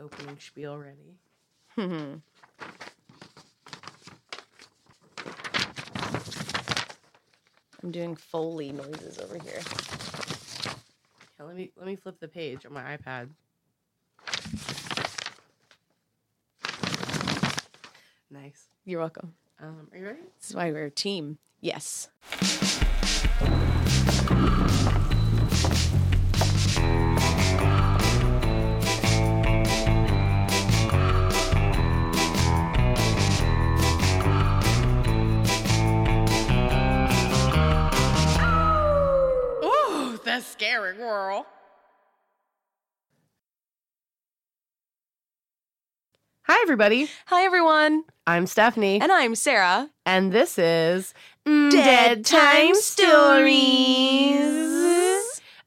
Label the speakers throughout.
Speaker 1: opening spiel ready.
Speaker 2: Mhm. I'm doing Foley noises over here.
Speaker 1: Yeah, let me let me flip the page on my iPad. Nice.
Speaker 2: You're welcome.
Speaker 1: Um, are you ready?
Speaker 2: This is why we're a team. Yes.
Speaker 1: Scary, world. Hi, everybody.
Speaker 2: Hi, everyone.
Speaker 1: I'm Stephanie,
Speaker 2: And I'm Sarah.
Speaker 1: and this is
Speaker 2: Dead Time Stories.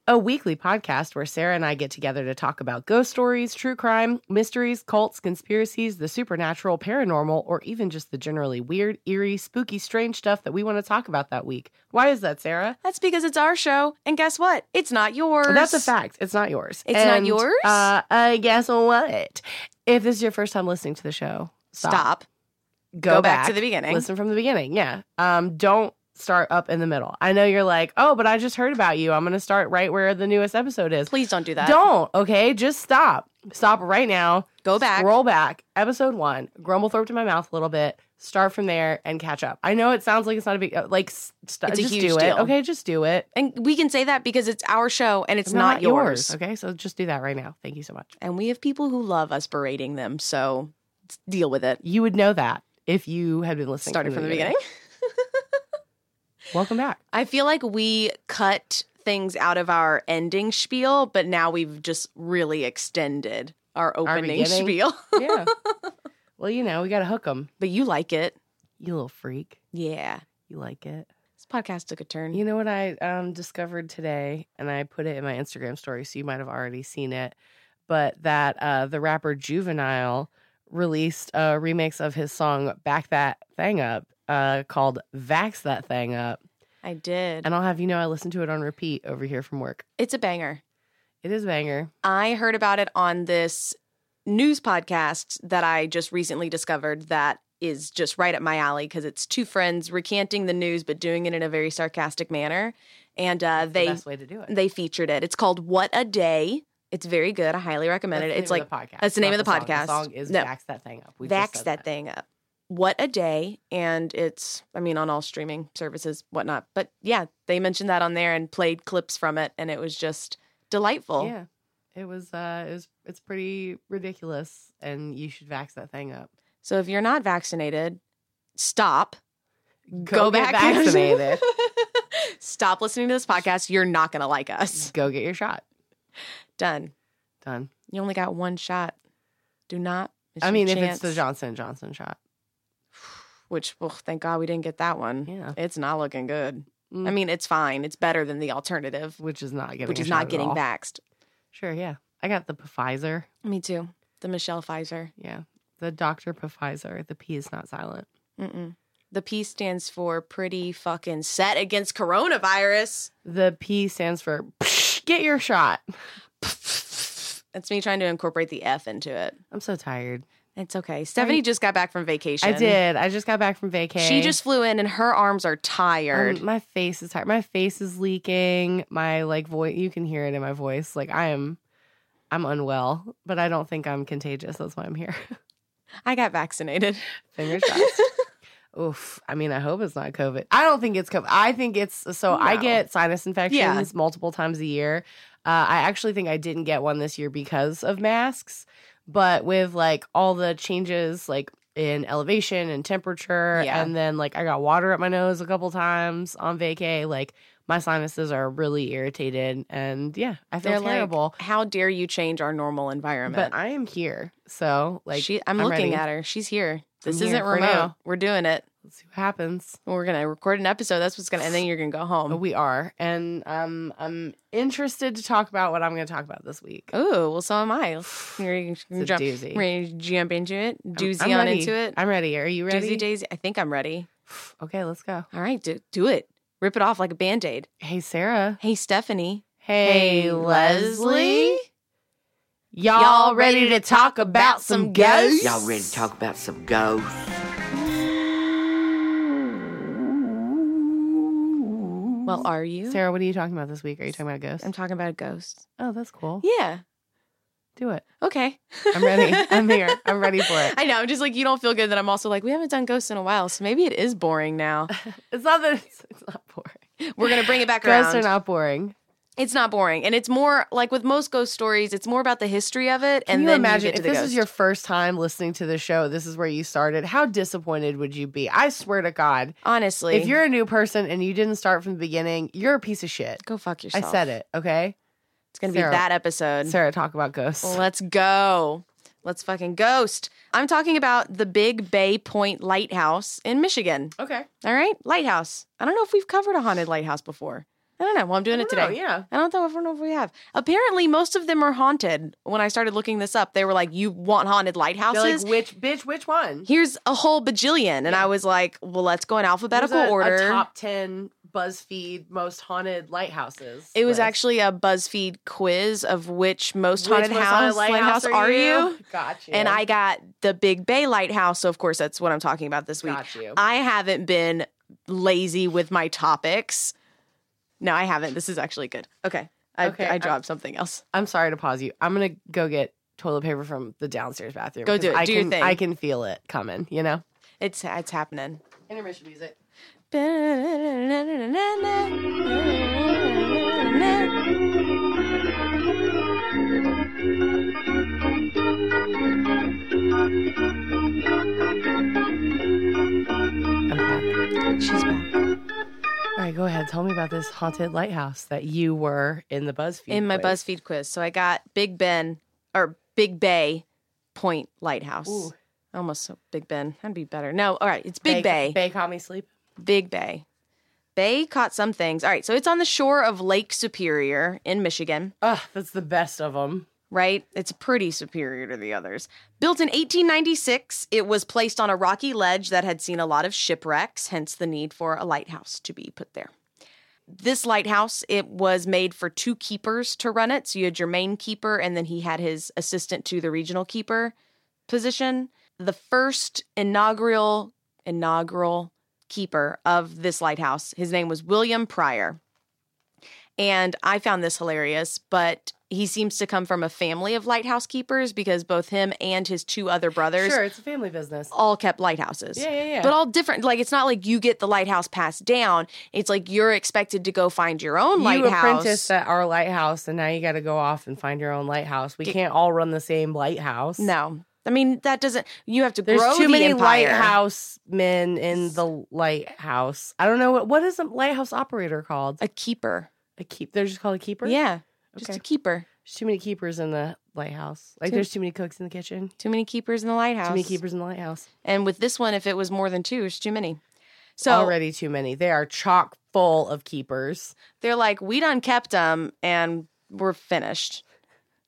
Speaker 1: A weekly podcast where Sarah and I get together to talk about ghost stories, true crime, mysteries, cults, conspiracies, the supernatural, paranormal, or even just the generally weird, eerie, spooky, strange stuff that we want to talk about that week. Why is that, Sarah?
Speaker 2: That's because it's our show. And guess what? It's not yours.
Speaker 1: That's a fact. It's not yours.
Speaker 2: It's not yours?
Speaker 1: Uh, uh, guess what? If this is your first time listening to the show, stop.
Speaker 2: Stop.
Speaker 1: Go,
Speaker 2: Go back to the beginning.
Speaker 1: Listen from the beginning. Yeah. Um, don't start up in the middle. I know you're like, oh, but I just heard about you. I'm going to start right where the newest episode is.
Speaker 2: Please don't do that.
Speaker 1: Don't. Okay. Just stop. Stop right now.
Speaker 2: Go back.
Speaker 1: Roll back. Episode one. Grumble throat to my mouth a little bit. Start from there and catch up. I know it sounds like it's not a big uh, like. s- St-
Speaker 2: It's a
Speaker 1: just
Speaker 2: huge
Speaker 1: do it.
Speaker 2: deal.
Speaker 1: Okay. Just do it.
Speaker 2: And we can say that because it's our show and it's not, yours.
Speaker 1: Okay. So just do that right now. Thank you so much.
Speaker 2: And we have people who love us berating them. So deal with it.
Speaker 1: You would know that if you had been listening.
Speaker 2: Started from the beginning.
Speaker 1: Welcome back.
Speaker 2: I feel like we cut things out of our ending spiel, but now we've just really extended our opening
Speaker 1: beginning?
Speaker 2: spiel.
Speaker 1: Yeah. well, you know, we got to hook them.
Speaker 2: but you like it.
Speaker 1: You little freak.
Speaker 2: Yeah.
Speaker 1: You like it.
Speaker 2: This podcast took a turn.
Speaker 1: You know what I um, discovered today, and I put it in my Instagram story, so you might have already seen it. But that uh, the rapper Juvenile released a remix of his song "Back That Thing Up" uh, called "Vax That Thing Up,"
Speaker 2: I did.
Speaker 1: and I'll have you know I listened to it on repeat over here from work.
Speaker 2: It's a banger.
Speaker 1: It is a banger.
Speaker 2: I heard about it on this news podcast that I just recently discovered that is just right up my alley because it's two friends recanting the news but doing it in a very sarcastic manner. And uh,
Speaker 1: the
Speaker 2: they
Speaker 1: best way to do it.
Speaker 2: they featured it. It's called What a Day. It's very good. I highly recommend
Speaker 1: That's
Speaker 2: it. It's like
Speaker 1: the podcast.
Speaker 2: that's the name of the
Speaker 1: song.
Speaker 2: podcast.
Speaker 1: The song is
Speaker 2: No.
Speaker 1: "Vax That Thing Up." We
Speaker 2: Vax
Speaker 1: said
Speaker 2: that thing up. What a day. And it's, I mean, on all streaming services, whatnot. But yeah, they mentioned that on there and played clips from it. And it was just delightful.
Speaker 1: Yeah, it was. Uh, it was. It's pretty ridiculous, and you should vax that thing up.
Speaker 2: So if you're not vaccinated, stop.
Speaker 1: Go get vaccinated.
Speaker 2: stop listening to this podcast. You're not going to like us.
Speaker 1: Go get your shot.
Speaker 2: Done.
Speaker 1: Done.
Speaker 2: You only got one shot. Do not.
Speaker 1: I mean, if it's the Johnson and Johnson shot,
Speaker 2: which, well, thank God we didn't get that one.
Speaker 1: yeah,
Speaker 2: It's not looking good.
Speaker 1: Mm.
Speaker 2: I mean, it's fine. It's better than the alternative,
Speaker 1: which is not getting,
Speaker 2: which is not getting
Speaker 1: all.
Speaker 2: vaxxed.
Speaker 1: Sure, yeah, I got the Pfizer.
Speaker 2: Me too. The Michelle Pfizer.
Speaker 1: Yeah, the Doctor Pfizer. The P is not silent.
Speaker 2: Mm-mm. The P stands for pretty fucking set against coronavirus.
Speaker 1: The P stands for get your shot.
Speaker 2: That's me trying to incorporate the F into it.
Speaker 1: I'm so tired.
Speaker 2: It's okay. Stephanie just got back from vacation.
Speaker 1: I did. I just got back from vacation.
Speaker 2: She just flew in and her arms are tired.
Speaker 1: Um, my face is tired. My face is leaking. My like voice. You can hear it in my voice. Like I am, I'm unwell, but I don't think I'm contagious. That's why I'm here.
Speaker 2: I got vaccinated.
Speaker 1: Fingers crossed. Oof. I mean, I hope it's not COVID. I don't think it's COVID. I think it's so I get sinus infections
Speaker 2: Yeah.
Speaker 1: multiple times a year. Uh, I actually think I didn't get one this year because of masks, but with like all the changes, like in elevation and temperature,
Speaker 2: Yeah.
Speaker 1: and then like I got water up my nose a couple times on vacay. Like my sinuses are really irritated, and yeah, I feel
Speaker 2: They're
Speaker 1: terrible.
Speaker 2: like, how dare you change our normal environment?
Speaker 1: but I am here, so like
Speaker 2: she, I'm,
Speaker 1: I'm
Speaker 2: looking
Speaker 1: ready.
Speaker 2: at her. She's here. This
Speaker 1: I'm
Speaker 2: isn't
Speaker 1: here
Speaker 2: remote. We're doing it.
Speaker 1: Let's see what happens.
Speaker 2: We're gonna record an episode. That's what's gonna, and then you're gonna go home.
Speaker 1: We are, and um, I'm interested to talk about what I'm going to talk about this week.
Speaker 2: Oh, well, so am I. Ready
Speaker 1: It's
Speaker 2: to
Speaker 1: a
Speaker 2: jump,
Speaker 1: doozy.
Speaker 2: ready to jump into it?
Speaker 1: I'm-
Speaker 2: Doozy
Speaker 1: I'm
Speaker 2: on
Speaker 1: ready.
Speaker 2: into it.
Speaker 1: I'm ready. Are you ready?
Speaker 2: Doozy daisy. I think I'm ready.
Speaker 1: Okay, let's go.
Speaker 2: All right, do, do it. Rip it off like a band aid.
Speaker 1: Hey, Sarah.
Speaker 2: Hey, Stephanie.
Speaker 1: Hey,
Speaker 2: Hey.
Speaker 1: Leslie. Y'all ready to talk about some ghosts?
Speaker 3: Y'all ready to talk about some ghosts?
Speaker 2: Well, are you?
Speaker 1: Sarah, what are you talking about this week? Are you talking about ghosts?
Speaker 2: I'm talking about a ghost.
Speaker 1: Oh, that's cool.
Speaker 2: Yeah.
Speaker 1: Do it.
Speaker 2: Okay.
Speaker 1: I'm ready. I'm here. I'm ready for it.
Speaker 2: I know. I'm just like, you don't feel good that I'm also like, we haven't done ghosts in a while. So maybe it is boring now.
Speaker 1: It's not that it's, it's not boring.
Speaker 2: We're going to bring it back
Speaker 1: Ghosts
Speaker 2: around.
Speaker 1: are not boring.
Speaker 2: It's not boring. And it's more like with most ghost stories, it's more about the history of it.
Speaker 1: Can
Speaker 2: and
Speaker 1: you
Speaker 2: then
Speaker 1: imagine
Speaker 2: you
Speaker 1: if this
Speaker 2: ghost.
Speaker 1: is your first time listening to the show? This is where you started. How disappointed would you be? I swear to God,
Speaker 2: Honestly.
Speaker 1: if you're a new person and you didn't start from the beginning, you're a piece of shit.
Speaker 2: Go fuck yourself.
Speaker 1: I said it. Okay,
Speaker 2: It's going to be that episode.
Speaker 1: Sarah, talk about ghosts.
Speaker 2: Let's go. Let's fucking ghost. I'm talking about the Big Bay Point Lighthouse in Michigan.
Speaker 1: Okay,
Speaker 2: All right, lighthouse. I don't know if we've covered a haunted lighthouse before. I don't know. Well, I'm doing it
Speaker 1: don't know,
Speaker 2: today.
Speaker 1: yeah.
Speaker 2: I don't know if I don't know if we have. Apparently, most of them are haunted. When I started looking this up, they were like, "You want haunted
Speaker 1: They're
Speaker 2: lighthouses?
Speaker 1: like, which bitch? Which one?
Speaker 2: Here's a whole bajillion." And I was like, "Well, let's go in alphabetical
Speaker 1: a-
Speaker 2: order."
Speaker 1: A top ten BuzzFeed most haunted lighthouses.
Speaker 2: it was
Speaker 1: list.
Speaker 2: actually a BuzzFeed quiz of which most
Speaker 1: Which
Speaker 2: haunted
Speaker 1: most
Speaker 2: house
Speaker 1: haunted
Speaker 2: lighthouse are you?
Speaker 1: Gotcha.
Speaker 2: And I got the Big Bay Lighthouse. So, of course, that's what I'm talking about this week.
Speaker 1: got you.
Speaker 2: I haven't been lazy with my topics. No, I haven't. This is actually good. Okay. I,
Speaker 1: Okay,
Speaker 2: I
Speaker 1: I'm-
Speaker 2: dropped something else.
Speaker 1: I'm sorry to pause you. I'm gonna go get toilet paper from the downstairs bathroom.
Speaker 2: Go do it.
Speaker 1: I
Speaker 2: Do your
Speaker 1: can,
Speaker 2: thing.
Speaker 1: I can feel it coming. You know.
Speaker 2: It's it's happening.
Speaker 1: Intermission music. right, go ahead. Tell me about this haunted lighthouse that you were in the BuzzFeed.
Speaker 2: In my
Speaker 1: quiz.
Speaker 2: BuzzFeed quiz. So I got Big Ben or Big Bay Point Lighthouse.
Speaker 1: Ooh.
Speaker 2: Almost so Big Ben. That'd be better. No, all right. It's Big Bay.
Speaker 1: Bay caught me sleep.
Speaker 2: Big Bay. Bay caught some things. All right. So it's on the shore of Lake Superior in Michigan.
Speaker 1: Ugh, that's the best of them.
Speaker 2: Right? It's pretty superior to the others. Built in 1896, it was placed on a rocky ledge that had seen a lot of shipwrecks, hence the need for a lighthouse to be put there. This lighthouse, it was made for two keepers to run it. So you had your main keeper, and then he had his assistant to the regional keeper position. The first inaugural inaugural keeper of this lighthouse, his name was William Pryor. And I found this hilarious, but he seems to come from a family of lighthouse keepers because both him and his two other brothers
Speaker 1: Sure, it's a family business.
Speaker 2: all kept lighthouses.
Speaker 1: Yeah, yeah, yeah.
Speaker 2: But all different. Like it's not like you get the lighthouse passed down. It's like you're expected to go find your own lighthouse.
Speaker 1: you
Speaker 2: lighthouse.
Speaker 1: apprenticed at our lighthouse, and now you got to go off and find your own lighthouse. We can't all run the same lighthouse.
Speaker 2: no, I mean that doesn't. You have to
Speaker 1: There's
Speaker 2: grow
Speaker 1: too
Speaker 2: the
Speaker 1: many
Speaker 2: empire.
Speaker 1: lighthouse men in the lighthouse. I don't know what what is a lighthouse operator called.
Speaker 2: A keeper.
Speaker 1: A keep. They're just called a keeper.
Speaker 2: Yeah, just
Speaker 1: Okay.
Speaker 2: a keeper.
Speaker 1: There's too many keepers in the lighthouse. Like
Speaker 2: Too-
Speaker 1: there's too many cooks in the kitchen.
Speaker 2: Too many keepers in the lighthouse.
Speaker 1: Too many keepers in the lighthouse.
Speaker 2: And with this one, if it was more than two, it's too many. So
Speaker 1: Already too many. They are chock full of keepers.
Speaker 2: they're like, we done kept them and we're finished.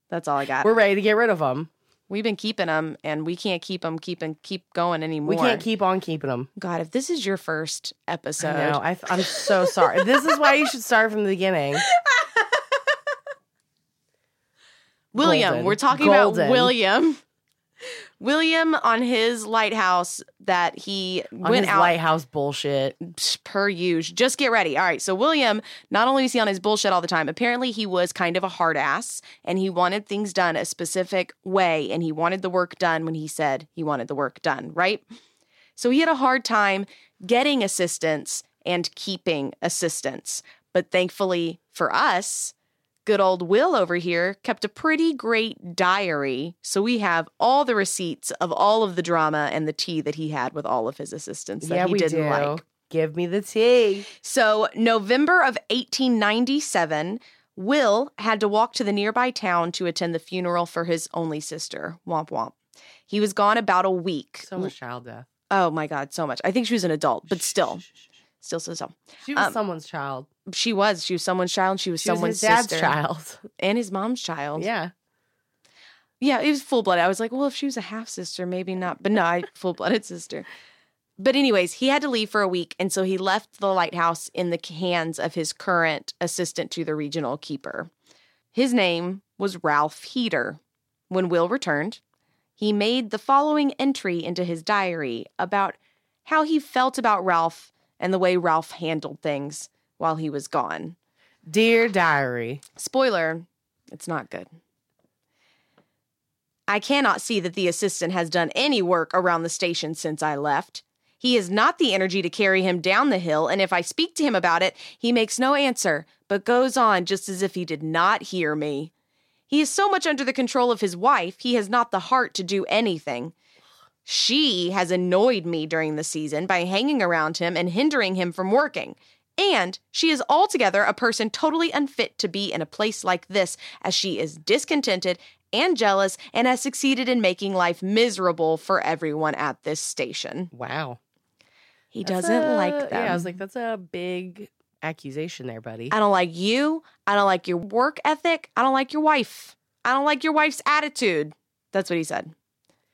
Speaker 2: That's all I got.
Speaker 1: We're ready to get rid of them.
Speaker 2: We've been keeping them and we can't keep them keep and keep going anymore.
Speaker 1: We can't keep on keeping them.
Speaker 2: God, if this is your first episode,
Speaker 1: know. I, I'm so sorry. this is why you should start from the beginning.
Speaker 2: William,
Speaker 1: Golden.
Speaker 2: we're talking
Speaker 1: Golden.
Speaker 2: about William. William on his lighthouse that he
Speaker 1: On
Speaker 2: went
Speaker 1: his
Speaker 2: out
Speaker 1: lighthouse bullshit.
Speaker 2: per usual. Just get ready. All right. So William, not only is he on his bullshit all the time, apparently he was kind of a hard ass and he wanted things done a specific way and he wanted the work done when he said he wanted the work done, right? So he had a hard time getting assistance and keeping assistance. But thankfully for us, good old Will over here kept a pretty great diary. So we have all the receipts of all of the drama and the tea that he had with all of his assistants that
Speaker 1: yeah,
Speaker 2: he
Speaker 1: we
Speaker 2: didn't
Speaker 1: do.
Speaker 2: like.
Speaker 1: Give me the tea.
Speaker 2: So, November of 1897, Will had to walk to the nearby town to attend the funeral for his only sister. Womp womp. He was gone about a week.
Speaker 1: So much child death.
Speaker 2: Oh my God, so much. I think she was an adult, but still, still, so still.
Speaker 1: She was
Speaker 2: Um,
Speaker 1: someone's child.
Speaker 2: She was. She was someone's child. She was
Speaker 1: She was
Speaker 2: someone's
Speaker 1: dad's
Speaker 2: sister
Speaker 1: child.
Speaker 2: and his mom's child.
Speaker 1: yeah.
Speaker 2: Yeah, it was full blooded. I was like, well, if she was a half sister, maybe not. But no, I full blooded sister. But anyways, he had to leave for a week, and so he left the lighthouse in the hands of his current assistant to the regional keeper. His name was Ralph Heater. when Will returned, he made the following entry into his diary about how he felt about Ralph and the way Ralph handled things while he was gone.
Speaker 1: Dear diary.
Speaker 2: Spoiler, it's not good. I cannot see that the assistant has done any work around the station since I left. He has not the energy to carry him down the hill, and if I speak to him about it, he makes no answer, but goes on just as if he did not hear me. He is so much under the control of his wife, he has not the heart to do anything. She has annoyed me during the season by hanging around him and hindering him from working. And she is altogether a person totally unfit to be in a place like this, as she is discontented and jealous and has succeeded in making life miserable for everyone at this station.
Speaker 1: Wow.
Speaker 2: He
Speaker 1: That's
Speaker 2: doesn't
Speaker 1: a-
Speaker 2: like them.
Speaker 1: Yeah, I was like, that's a big accusation there, buddy.
Speaker 2: I don't like you. I don't like your work ethic. I don't like your wife. I don't like your wife's attitude. That's what he said.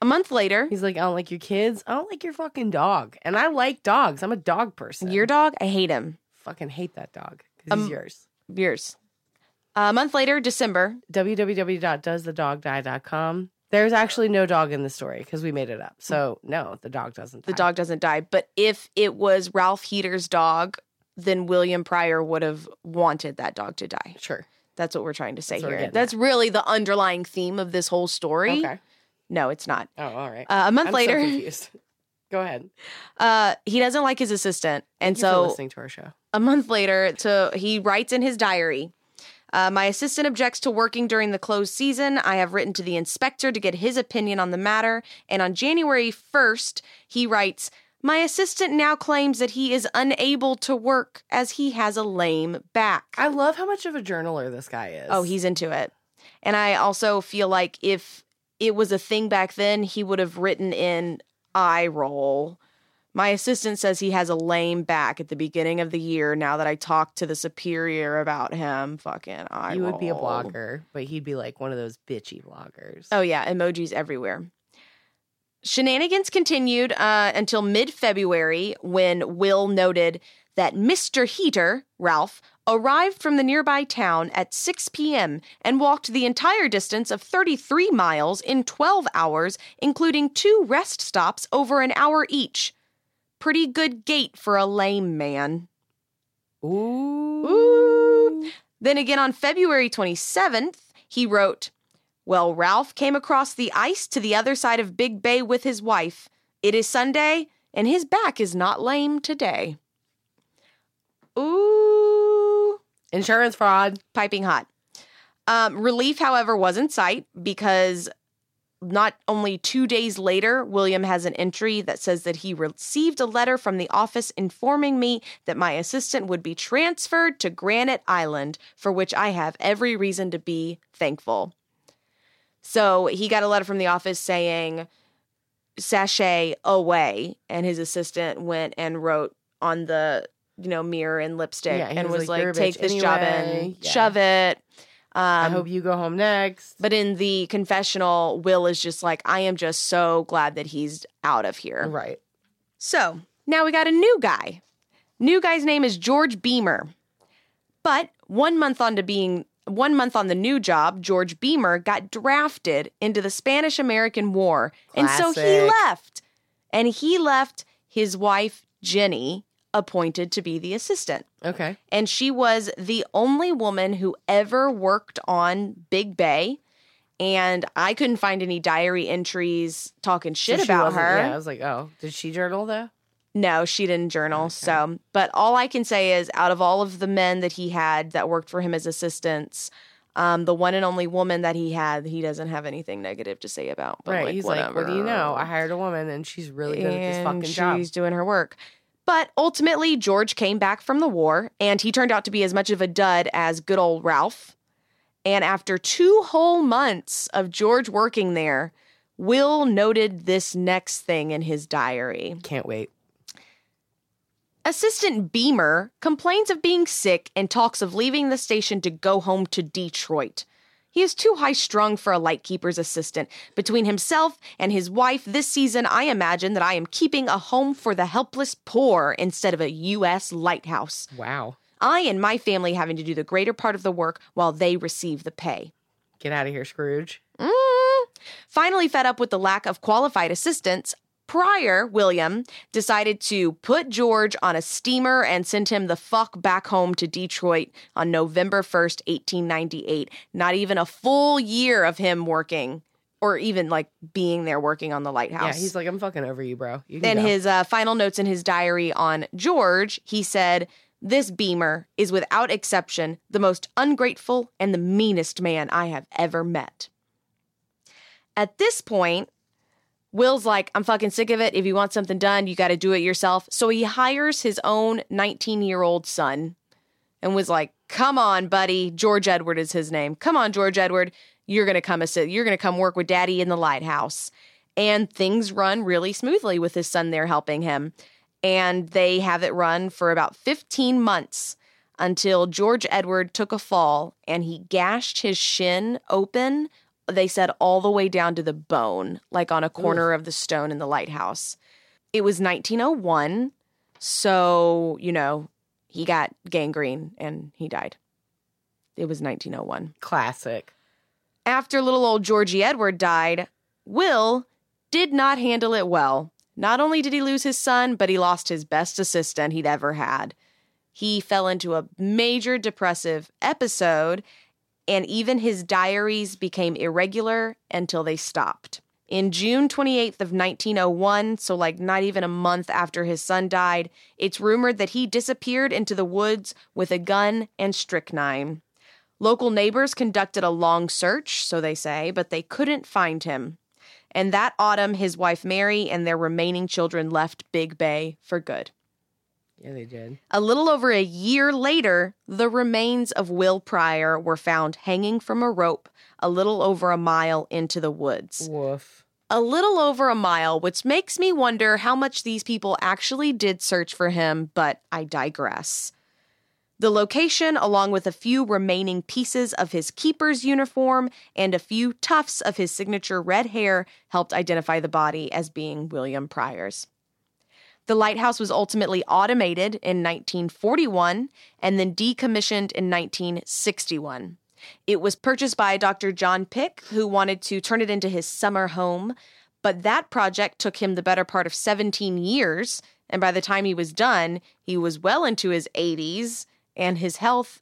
Speaker 2: A month later,
Speaker 1: He's like, I don't like your kids. I don't like your fucking dog. And I like dogs. I'm a dog person.
Speaker 2: your dog, I hate him.
Speaker 1: Fucking hate that dog because
Speaker 2: Um,
Speaker 1: he's yours.
Speaker 2: Yours. A month later, December,
Speaker 1: www.doesthedogdie.com. There's actually no dog in the story because we made it up. So no, the dog doesn't.
Speaker 2: the
Speaker 1: die.
Speaker 2: dog doesn't die. But if it was Ralph Heater's dog, then William Pryor would have wanted that dog to die.
Speaker 1: Sure.
Speaker 2: That's what we're trying to say
Speaker 1: That's what we're
Speaker 2: here.
Speaker 1: getting
Speaker 2: That's really the underlying theme of this whole story.
Speaker 1: Okay.
Speaker 2: No, it's not.
Speaker 1: Oh, all right.
Speaker 2: Uh, a month
Speaker 1: I'm so
Speaker 2: later,
Speaker 1: confused. Go ahead.
Speaker 2: uh, he doesn't like his assistant, and
Speaker 1: Thank you for
Speaker 2: so
Speaker 1: listening to our show.
Speaker 2: a month later, to he writes in his diary. Uh, my assistant objects to working during the closed season. I have written to the inspector to get his opinion on the matter. And on January 1st, he writes My assistant now claims that he is unable to work as he has a lame back.
Speaker 1: I love how much of a journaler this guy is.
Speaker 2: Oh, he's into it. And I also feel like if it was a thing back then, he would have written in eye roll. My assistant says he has a lame back at the beginning of the year. Now that I talked to the superior about him, fucking eye
Speaker 1: You would be a
Speaker 2: roll.
Speaker 1: blogger, but he'd be like one of those bitchy bloggers.
Speaker 2: Oh yeah, emojis everywhere. Shenanigans continued uh, until mid February when Will noted that Mr. Heater, Ralph, arrived from the nearby town at 6 p.m. and walked the entire distance of 33 miles in 12 hours, including two rest stops over an hour each. Pretty good gait for a lame man.
Speaker 1: Ooh.
Speaker 2: Ooh. Then again on February 27th, he wrote, Well, Ralph came across the ice to the other side of Big Bay with his wife. It is Sunday, and his back is not lame today. Ooh,
Speaker 1: Insurance fraud.
Speaker 2: piping hot. Um, relief, however, was in sight because not only two days later, William has an entry that says that he received a letter from the office informing me that my assistant would be transferred to Granite Island, for which I have every reason to be thankful. So he got a letter from the office saying, sachet away. And his assistant went and wrote on the, you know, mirror and lipstick
Speaker 1: Yeah,
Speaker 2: and
Speaker 1: was
Speaker 2: was
Speaker 1: like,
Speaker 2: like, take this job
Speaker 1: anyway."
Speaker 2: in,
Speaker 1: Yeah.
Speaker 2: shove it. Um,
Speaker 1: I hope you go home next.
Speaker 2: but in the confessional, Will is just like, I am just so glad that he's out of here.
Speaker 1: right.
Speaker 2: So now we got a new guy. New guy's name is George Beamer. But one month on to being one month on the new job, George Beamer got drafted into the Spanish American War. And so he left. And he left his wife, Jenny, appointed to be the assistant.
Speaker 1: Okay.
Speaker 2: And she was the only woman who ever worked on Big Bay. And I couldn't find any diary entries talking shit
Speaker 1: So
Speaker 2: about her.
Speaker 1: Yeah, I was like, oh, did she journal though?
Speaker 2: No, she didn't journal. So, but all I can say is out of all of the men that he had that worked for him as assistants, um, the one and only woman that he had, he doesn't have anything negative to say about. But
Speaker 1: right.
Speaker 2: like,
Speaker 1: He's
Speaker 2: whatever.
Speaker 1: like, what do you know? I hired a woman and she's really good at this fucking
Speaker 2: and
Speaker 1: job.
Speaker 2: she's doing her work. But ultimately, George came back from the war, and he turned out to be as much of a dud as good old Ralph. And after two whole months of George working there, Will noted this next thing in his diary.
Speaker 1: Can't wait.
Speaker 2: Assistant Beamer complains of being sick and talks of leaving the station to go home to Detroit. He is too high strung for a lightkeeper's assistant. Between himself and his wife this season, I imagine that I am keeping a home for the helpless poor instead of a U.S. lighthouse.
Speaker 1: Wow.
Speaker 2: I and my family having to do the greater part of the work while they receive the pay.
Speaker 1: Get out of here, Scrooge.
Speaker 2: Mm. Finally, fed up with the lack of qualified assistants, Pryor, William, decided to put George on a steamer and send him the fuck back home to Detroit on November 1st, 1898. Not even a full year of him working or even like being there working on the lighthouse.
Speaker 1: Yeah, he's like, I'm fucking over you, bro. You
Speaker 2: In
Speaker 1: go.
Speaker 2: his uh, final notes in his diary on George, he said, This Beamer is without exception the most ungrateful and the meanest man I have ever met. At this point, Will's like, I'm fucking sick of it. If you want something done, you got to do it yourself. So he hires his own 19 year old son and was like, Come on, buddy. George Edward is his name. Come on, George Edward. You're going to come assi- you're going to come work with daddy in the lighthouse. And things run really smoothly with his son there helping him. And they have it run for about 15 months until George Edward took a fall and he gashed his shin open. They said all the way down to the bone, like on a corner of the stone in the lighthouse. It was 1901. So, you know, he got gangrene and he died. It was 1901.
Speaker 1: classic.
Speaker 2: After little old Georgie Edward died, Will did not handle it well. Not only did he lose his son, but he lost his best assistant he'd ever had. He fell into a major depressive episode, and even his diaries became irregular until they stopped. In June 28th of 1901, so like not even a month after his son died, it's rumored that he disappeared into the woods with a gun and strychnine. Local neighbors conducted a long search, so they say, but they couldn't find him. And that autumn, his wife Mary and their remaining children left Big Bay for good.
Speaker 1: Yeah, they did.
Speaker 2: A little over a year later, the remains of Will Pryor were found hanging from a rope a little over a mile into the woods.
Speaker 1: Woof.
Speaker 2: A little over a mile, which makes me wonder how much these people actually did search for him, but I digress. The location, along with a few remaining pieces of his keeper's uniform and a few tufts of his signature red hair, helped identify the body as being William Pryor's. The lighthouse was ultimately automated in 1941 and then decommissioned in 1961. It was purchased by Dr. John Pick, who wanted to turn it into his summer home, but that project took him the better part of 17 years, and by the time he was done, he was well into his 80s, and his health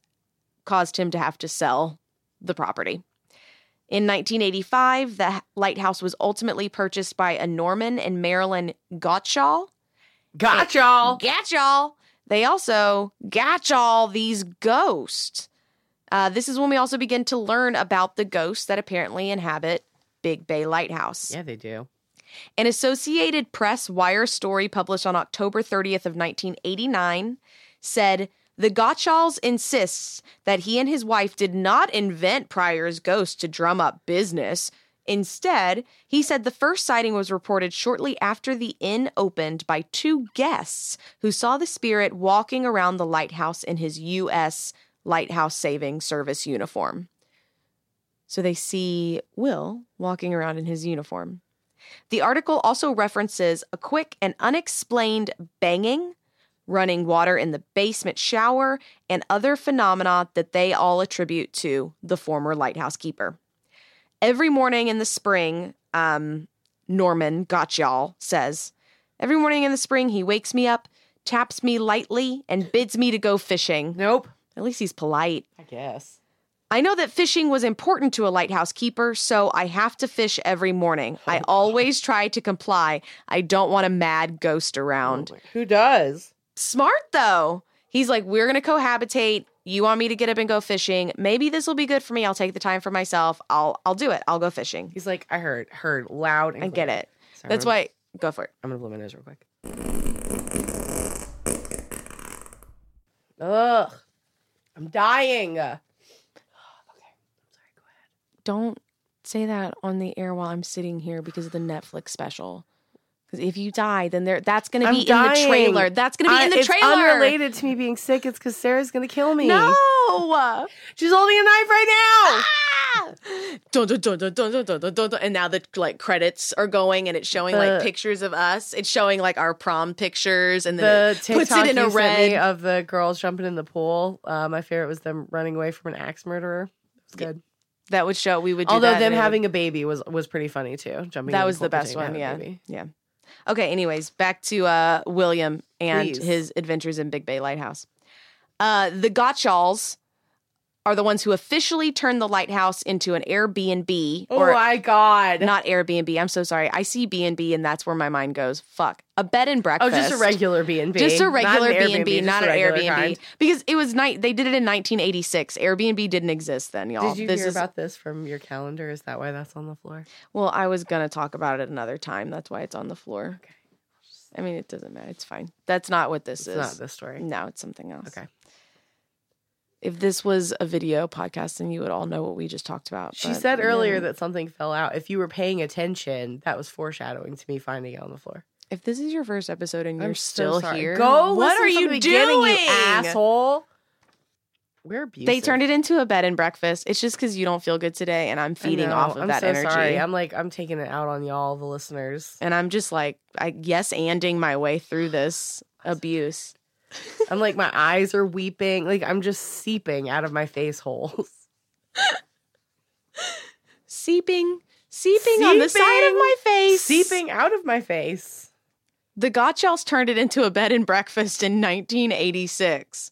Speaker 2: caused him to have to sell the property. In 1985, the lighthouse was ultimately purchased by a Norman and Marilyn Gottschall.
Speaker 1: Got y'all.
Speaker 2: Got y'all. They also got y'all these ghosts. Uh, this is when we also begin to learn about the ghosts that apparently inhabit Big Bay Lighthouse.
Speaker 1: Yeah, they do.
Speaker 2: An Associated Press wire story published on October 30th of 1989 said the Gottschalls insists that he and his wife did not invent Pryor's ghost to drum up business. Instead, he said the first sighting was reported shortly after the inn opened by two guests who saw the spirit walking around the lighthouse in his U.S. Lighthouse Saving Service uniform. So they see Will walking around in his uniform. The article also references a quick and unexplained banging, running water in the basement shower, and other phenomena that they all attribute to the former lighthouse keeper. Every morning in the spring, um, Norman Gottschall says, every morning in the spring, he wakes me up, taps me lightly, and bids me to go fishing.
Speaker 1: Nope.
Speaker 2: At least he's polite.
Speaker 1: I guess.
Speaker 2: I know that fishing was important to a lighthouse keeper, so I have to fish every morning. I always try to comply. I don't want a mad ghost around.
Speaker 1: Who does?
Speaker 2: Smart though. He's like, we're gonna cohabitate. You want me to get up and go fishing? Maybe this will be good for me. I'll take the time for myself. I'll I'll do it. I'll go fishing.
Speaker 1: He's like, I heard, heard loud. And
Speaker 2: I get it.
Speaker 1: Sorry,
Speaker 2: That's
Speaker 1: I'm,
Speaker 2: why. Go for it.
Speaker 1: I'm gonna blow my nose real quick. Ugh, I'm dying. Okay. I'm sorry, go ahead.
Speaker 2: Don't say that on the air while I'm sitting here because of the Netflix special if you die, then there that's going to be dying. in the trailer. That's going to be
Speaker 1: I,
Speaker 2: in the
Speaker 1: it's
Speaker 2: trailer.
Speaker 1: Unrelated to me being sick, it's because Sarah's going to kill me.
Speaker 2: No,
Speaker 1: she's holding a knife right now.
Speaker 2: And now the like credits are going, and it's showing like pictures of us. It's showing like our prom pictures, and then the
Speaker 1: it
Speaker 2: puts it in a red
Speaker 1: of the girls jumping in the pool. Uh, my favorite was them running away from an axe murderer. It's good.
Speaker 2: Yeah that would show we would.
Speaker 1: Although them having a baby was was pretty funny too. Jumping
Speaker 2: that was the best one. Yeah,
Speaker 1: baby.
Speaker 2: yeah. Okay. Anyways, back to uh, William and
Speaker 1: Please.
Speaker 2: his adventures in Big Bay Lighthouse. Uh, the Gottschalks are the ones who officially turned the lighthouse into an Airbnb
Speaker 1: Oh
Speaker 2: or
Speaker 1: my god!
Speaker 2: not Airbnb. I'm so sorry. I see B and that's where my mind goes. Fuck, a bed and breakfast.
Speaker 1: oh, just a regular B and B,
Speaker 2: Just a regular
Speaker 1: an
Speaker 2: B and B,
Speaker 1: just
Speaker 2: not an Airbnb.
Speaker 1: kind.
Speaker 2: Because it was night. They did it in 1986. Airbnb didn't exist then, y'all.
Speaker 1: Did you
Speaker 2: this
Speaker 1: hear
Speaker 2: is,
Speaker 1: about this from your calendar? Is that why that's on the floor?
Speaker 2: Well, I was gonna talk about it another time. That's why it's on the floor.
Speaker 1: Okay.
Speaker 2: I mean, it doesn't matter. It's fine. That's not what this
Speaker 1: It's
Speaker 2: is.
Speaker 1: not this story.
Speaker 2: No, it's something else.
Speaker 1: Okay.
Speaker 2: If this was a video podcast, then you would all know what we just talked about.
Speaker 1: She
Speaker 2: but
Speaker 1: said earlier
Speaker 2: no.
Speaker 1: that something fell out. If you were paying attention, that was foreshadowing to me finding it on the floor.
Speaker 2: if this is your first episode and you're
Speaker 1: I'm so
Speaker 2: still
Speaker 1: sorry.
Speaker 2: here,
Speaker 1: Go.
Speaker 2: what are you doing,
Speaker 1: you asshole? We're abusive.
Speaker 2: They turned it into a bed and breakfast. It's just because you don't feel good today, and I'm feeding off of
Speaker 1: I'm
Speaker 2: that
Speaker 1: so
Speaker 2: energy.
Speaker 1: Sorry. I'm like I'm taking it out on y'all, the listeners.
Speaker 2: and I'm just like, I yes, anding my way through this abuse.
Speaker 1: I'm like my eyes are weeping. Like I'm just seeping out of my face holes.
Speaker 2: Seeping, seeping, on the side of my face.
Speaker 1: Seeping out of my face.
Speaker 2: The Gottschalks turned it into a bed and breakfast in 1986.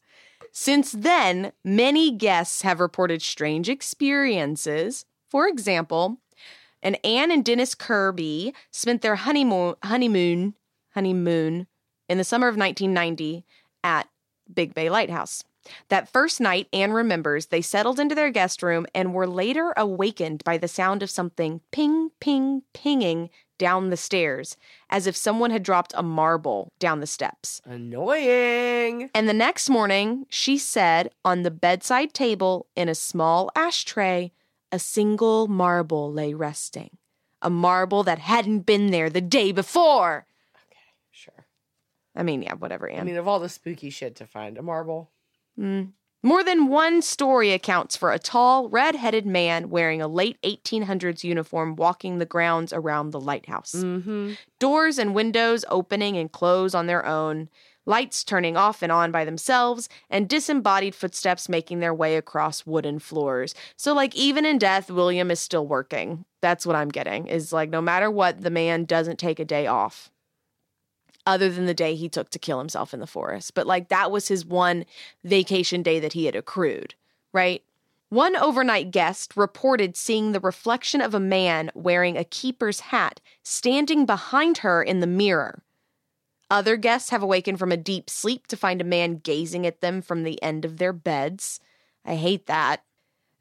Speaker 2: Since then, many guests have reported strange experiences. For example, and Anne and Dennis Kirby spent their honeymoon honeymoon honeymoon in the summer of 1990 at Big Bay Lighthouse. That first night, Anne remembers they settled into their guest room and were later awakened by the sound of something ping, ping, pinging down the stairs, as if someone had dropped a marble down the steps.
Speaker 1: Annoying.
Speaker 2: And the next morning, she said on the bedside table in a small ashtray, a single marble lay resting. A marble that hadn't been there the day before. I mean, yeah, whatever, Anne.
Speaker 1: I mean, of all the spooky shit to find, a marble.
Speaker 2: Mm. More than one story accounts for a tall, red headed man wearing a late 1800s uniform walking the grounds around the lighthouse.
Speaker 1: Mm-hmm.
Speaker 2: Doors and windows opening and close on their own, lights turning off and on by themselves, and disembodied footsteps making their way across wooden floors. So, like, even in death, William is still working. That's what I'm getting, is like, no matter what, the man doesn't take a day off other than the day he took to kill himself in the forest. But like that was his one vacation day that he had accrued, right? One overnight guest reported seeing the reflection of a man wearing a keeper's hat standing behind her in the mirror. Other guests have awakened from a deep sleep to find a man gazing at them from the end of their beds. I hate that.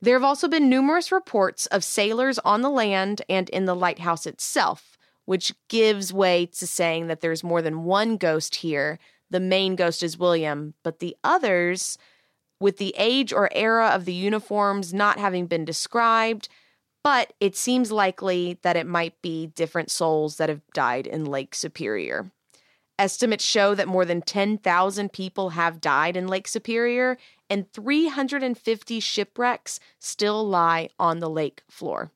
Speaker 2: There have also been numerous reports of sailors on the land and in the lighthouse itself, which gives way to saying that there's more than one ghost here. The main ghost is William, but the others, with the age or era of the uniforms not having been described, but it seems likely that it might be different souls that have died in Lake Superior. Estimates show that more than 10,000 people have died in Lake Superior, and 350 shipwrecks still lie on the lake floor,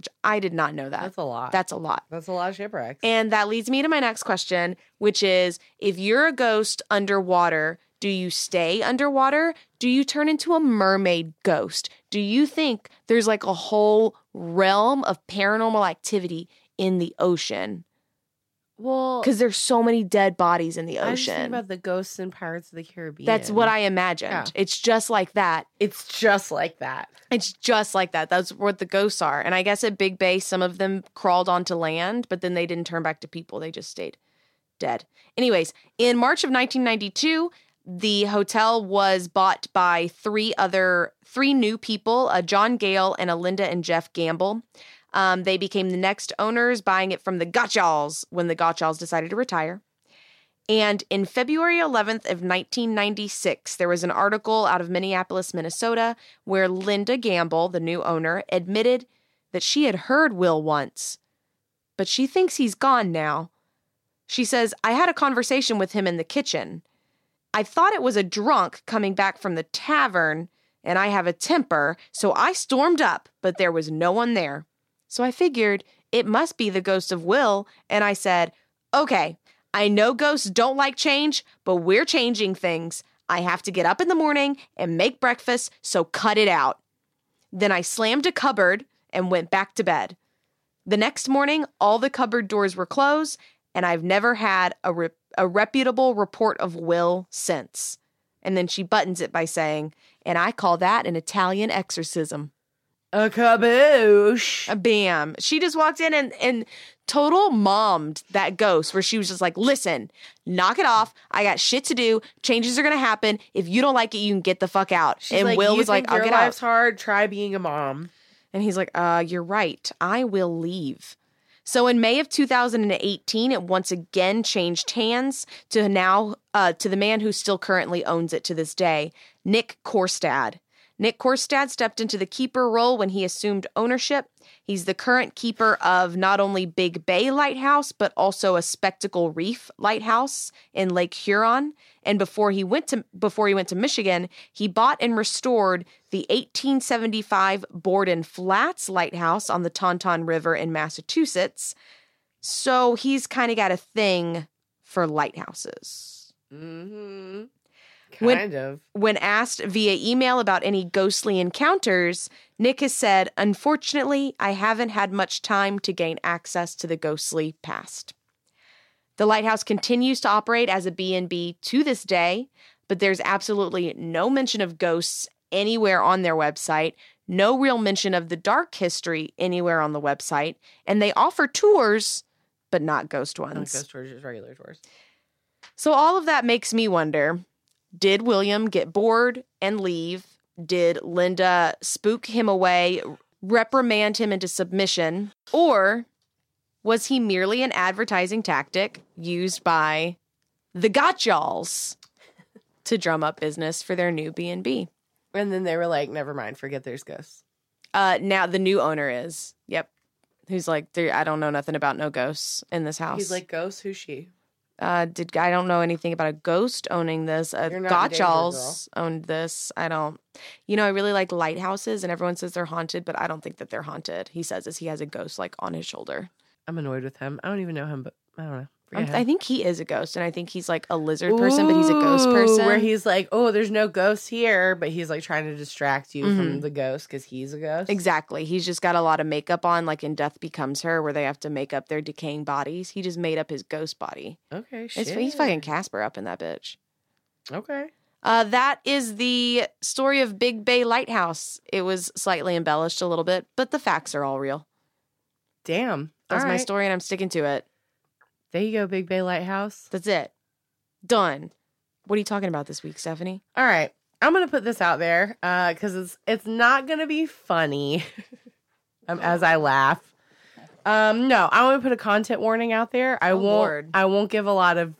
Speaker 2: which I did not know that.
Speaker 1: That's a lot.
Speaker 2: That's a lot.
Speaker 1: That's a lot of shipwrecks.
Speaker 2: And that leads me to my next question, which is if you're a ghost underwater, do you stay underwater? Do you turn into a mermaid ghost? Do you think there's like a whole realm of paranormal activity in the ocean?
Speaker 1: Well,
Speaker 2: Because there's so many dead bodies in the ocean.
Speaker 1: I just think
Speaker 2: ocean.
Speaker 1: about the ghosts and Pirates of the Caribbean.
Speaker 2: That's what I imagined.
Speaker 1: Yeah.
Speaker 2: It's just like that.
Speaker 1: It's just like that.
Speaker 2: It's just like that. That's what the ghosts are. And I guess at Big Bay, some of them crawled onto land, but then they didn't turn back to people. They just stayed dead. Anyways, in March of 1992, the hotel was bought by three other, three new people, uh, John Gale and a Linda and Jeff Gamble. Um, they became the next owners, buying it from the Gottschalks when the Gottschalks decided to retire. And in February 11th of 1996, there was an article out of Minneapolis, Minnesota, where Linda Gamble, the new owner, admitted that she had heard Will once, but she thinks he's gone now. She says, I had a conversation with him in the kitchen. I thought it was a drunk coming back from the tavern, and I have a temper, so I stormed up, but there was no one there. So I figured it must be the ghost of Will, and I said, Okay, I know ghosts don't like change, but we're changing things. I have to get up in the morning and make breakfast, so cut it out. Then I slammed a cupboard and went back to bed. The next morning, all the cupboard doors were closed, and I've never had a, re- a reputable report of Will since. And then she buttons it by saying, and I call that an Italian exorcism.
Speaker 1: A caboose.
Speaker 2: A bam. She just walked in and, and total mommed that ghost where she was just like, listen, knock it off. I got shit to do. Changes are going to happen. If you don't like it, you can get the fuck out.
Speaker 1: She's
Speaker 2: and
Speaker 1: like,
Speaker 2: Will
Speaker 1: "You
Speaker 2: was like, I'll
Speaker 1: your
Speaker 2: get out.
Speaker 1: hard. Try being a mom.
Speaker 2: And he's like, uh, you're right. I will leave. So in May of 2018, it once again changed hands to now uh, to the man who still currently owns it to this day, Nick Korstad. Nick Korstad stepped into the keeper role when he assumed ownership. He's the current keeper of not only Big Bay Lighthouse, but also a Spectacle Reef Lighthouse in Lake Huron. And before he went to before he went to Michigan, he bought and restored the 1875 Borden Flats Lighthouse on the Taunton River in Massachusetts. So he's kind of got a thing for lighthouses.
Speaker 1: Mm-hmm.
Speaker 2: When-
Speaker 1: Kind of.
Speaker 2: When asked via email about any ghostly encounters, Nick has said, "Unfortunately, I haven't had much time to gain access to the ghostly past." The lighthouse continues to operate as a B&B to this day, but there's absolutely no mention of ghosts anywhere on their website, no real mention of the dark history anywhere on the website, and they offer tours, but not ghost
Speaker 1: Not
Speaker 2: ones.
Speaker 1: ghost tours, just regular tours.
Speaker 2: So all of that makes me wonder did William get bored and leave? Did Linda spook him away, reprimand him into submission? Or was he merely an advertising tactic used by the Gotchalls to drum up business for their new B&B?
Speaker 1: And then they were like, never mind, forget there's ghosts.
Speaker 2: Uh, now the new owner is, yep, who's like, I don't know nothing about no ghosts in this house.
Speaker 1: He's like, ghosts? Who's she?
Speaker 2: Uh, did I don't know anything about a ghost owning this. Uh,
Speaker 1: You're not in danger,
Speaker 2: Gottschalks owned this. I don't. You know, I really like lighthouses, and everyone says they're haunted, but I don't think that they're haunted. He says as he has a ghost like on his shoulder.
Speaker 1: I'm annoyed with him. I don't even know him, but I don't know.
Speaker 2: I'm- I think he is a ghost, and I think he's like a lizard person, but he's a ghost
Speaker 1: Ooh,
Speaker 2: person.
Speaker 1: Where he's like, oh, there's no ghosts here, but he's like trying to distract you from
Speaker 2: Mhm.
Speaker 1: the ghost because he's a ghost.
Speaker 2: Exactly. He's just got a lot of makeup on, like in Death Becomes Her, where they have to make up their decaying bodies. He just made up his ghost body.
Speaker 1: Okay, shit.
Speaker 2: It's, he's fucking Casper up in that bitch.
Speaker 1: Okay.
Speaker 2: Uh, that is the story of Big Bay Lighthouse. It was slightly embellished a little bit, but the facts are all real.
Speaker 1: Damn.
Speaker 2: That's
Speaker 1: All
Speaker 2: my
Speaker 1: right.
Speaker 2: story, and I'm sticking to it.
Speaker 1: There you go, Big Bay Lighthouse.
Speaker 2: That's it. Done. What are you talking about this week, Stephanie?
Speaker 1: All right. I'm gonna put this out there because it's it's not gonna be funny. um, as I laugh. Um, no, I want to put a content warning out there. I
Speaker 2: Oh,
Speaker 1: won't.
Speaker 2: Lord.
Speaker 1: I won't give a lot of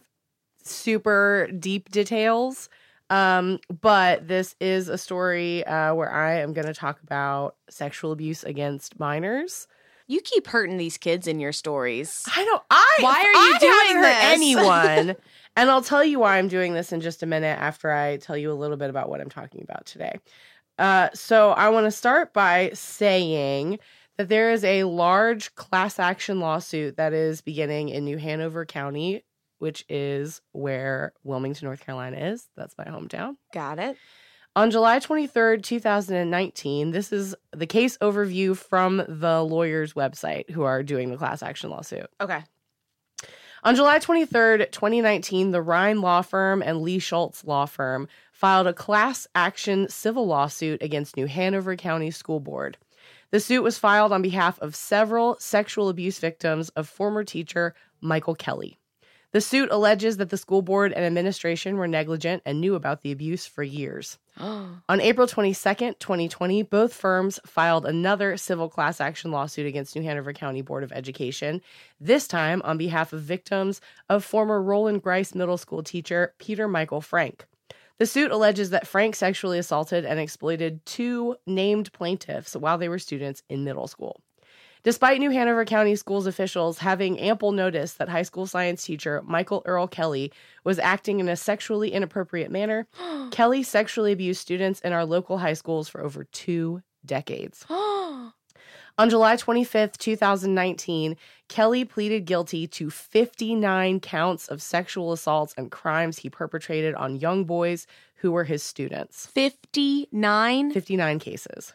Speaker 1: super deep details. Um, but this is a story uh, where I am going to talk about sexual abuse against minors.
Speaker 2: You keep hurting these kids in your stories.
Speaker 1: I don't. I
Speaker 2: Why are
Speaker 1: I
Speaker 2: you doing
Speaker 1: haven't hurt
Speaker 2: this?
Speaker 1: anyone? and I'll tell you why I'm doing this in just a minute after I tell you a little bit about what I'm talking about today. Uh, so I want to start by saying that there is a large class action lawsuit that is beginning in New Hanover County, which is where Wilmington, North Carolina is. That's my hometown.
Speaker 2: Got it.
Speaker 1: On July 23rd, 2019, this is the case overview from the lawyer's website who are doing the class action lawsuit.
Speaker 2: Okay.
Speaker 1: On July 23rd, 2019, the Rhine Law Firm and Lee Schultz Law Firm filed a class action civil lawsuit against New Hanover County School Board. The suit was filed on behalf of several sexual abuse victims of former teacher Michael Kelly. The suit alleges that the school board and administration were negligent and knew about the abuse for years. On April 22nd, 2020, both firms filed another civil class action lawsuit against New Hanover County Board of Education, this time on behalf of victims of former Roland Grice Middle School teacher Peter Michael Frank. The suit alleges that Frank sexually assaulted and exploited two named plaintiffs while they were students in middle school. Despite New Hanover County Schools officials having ample notice that high school science teacher Michael Earl Kelly was acting in a sexually inappropriate manner, Kelly sexually abused students in our local high schools for over two decades. On July 25th, 2019, Kelly pleaded guilty to 59 counts of sexual assaults and crimes he perpetrated on young boys who were his students.
Speaker 2: 59?
Speaker 1: 59 cases.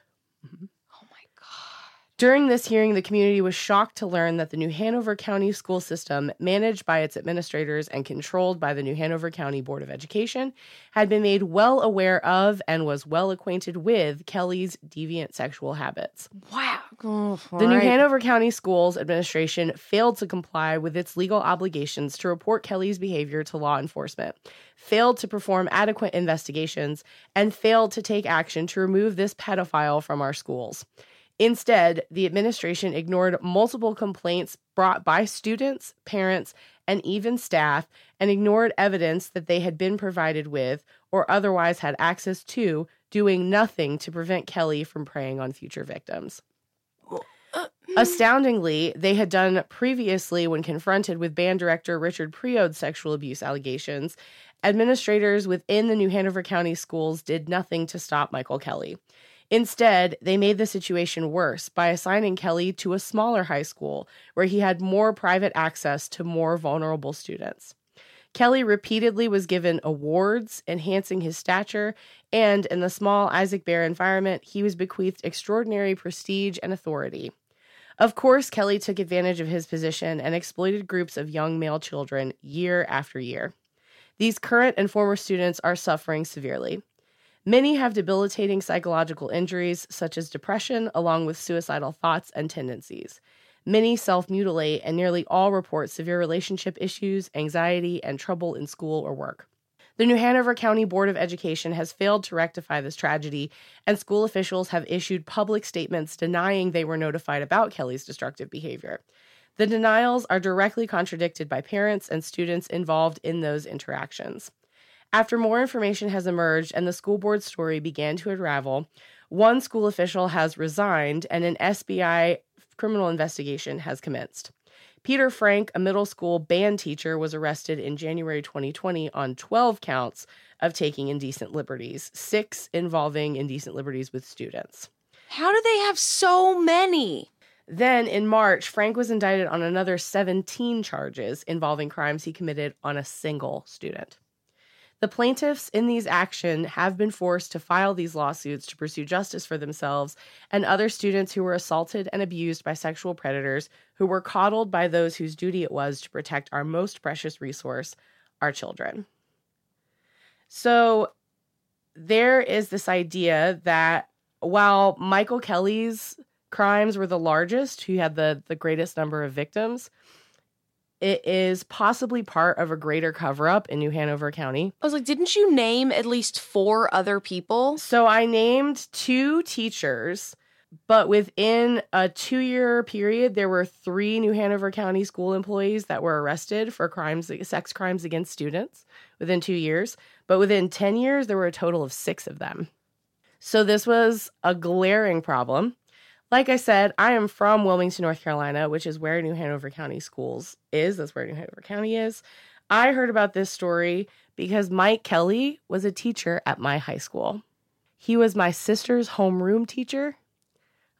Speaker 1: During this hearing, the community was shocked to learn that the New Hanover County school system, managed by its administrators and controlled by the New Hanover County Board of Education, had been made well aware of and was well acquainted with Kelly's deviant sexual habits.
Speaker 2: Wow. Oh,
Speaker 1: The New
Speaker 2: right.
Speaker 1: Hanover County Schools Administration failed to comply with its legal obligations to report Kelly's behavior to law enforcement, failed to perform adequate investigations, and failed to take action to remove this pedophile from our schools. Instead, the administration ignored multiple complaints brought by students, parents, and even staff, and ignored evidence that they had been provided with or otherwise had access to, doing nothing to prevent Kelly from preying on future victims. Uh, mm. Astoundingly, they had done previously when confronted with band director Richard Preod's sexual abuse allegations. Administrators within the New Hanover County schools did nothing to stop Michael Kelly. Instead, they made the situation worse by assigning Kelly to a smaller high school where he had more private access to more vulnerable students. Kelly repeatedly was given awards, enhancing his stature, and in the small Isaac Bear environment, he was bequeathed extraordinary prestige and authority. Of course, Kelly took advantage of his position and exploited groups of young male children year after year. These current and former students are suffering severely. Many have debilitating psychological injuries, such as depression, along with suicidal thoughts and tendencies. Many self mutilate, and nearly all report severe relationship issues, anxiety, and trouble in school or work. The New Hanover County Board of Education has failed to rectify this tragedy, and school officials have issued public statements denying they were notified about Kelly's destructive behavior. The denials are directly contradicted by parents and students involved in those interactions. After more information has emerged and the school board story began to unravel, one school official has resigned and an SBI criminal investigation has commenced. Peter Frank, a middle school band teacher, was arrested in January 2020 on 12 counts of taking indecent liberties, six involving indecent liberties with students.
Speaker 2: How do they have so many?
Speaker 1: Then in March, Frank was indicted on another 17 charges involving crimes he committed on a single student. The plaintiffs in these actions have been forced to file these lawsuits to pursue justice for themselves and other students who were assaulted and abused by sexual predators who were coddled by those whose duty it was to protect our most precious resource, our children. So there is this idea that while Michael Kelly's crimes were the largest, who had the, the greatest number of victims, it is possibly part of a greater cover up in New Hanover County.
Speaker 2: I was like, didn't you name at least four other people?
Speaker 1: So I named two teachers, but within a two year period, there were three New Hanover County school employees that were arrested for crimes, sex crimes against students within two years. But within 10 years, there were a total of six of them. So this was a glaring problem. Like I said, I am from Wilmington, North Carolina, which is where New Hanover County Schools is. That's where New Hanover County is. I heard about this story because Mike Kelly was a teacher at my high school. He was my sister's homeroom teacher.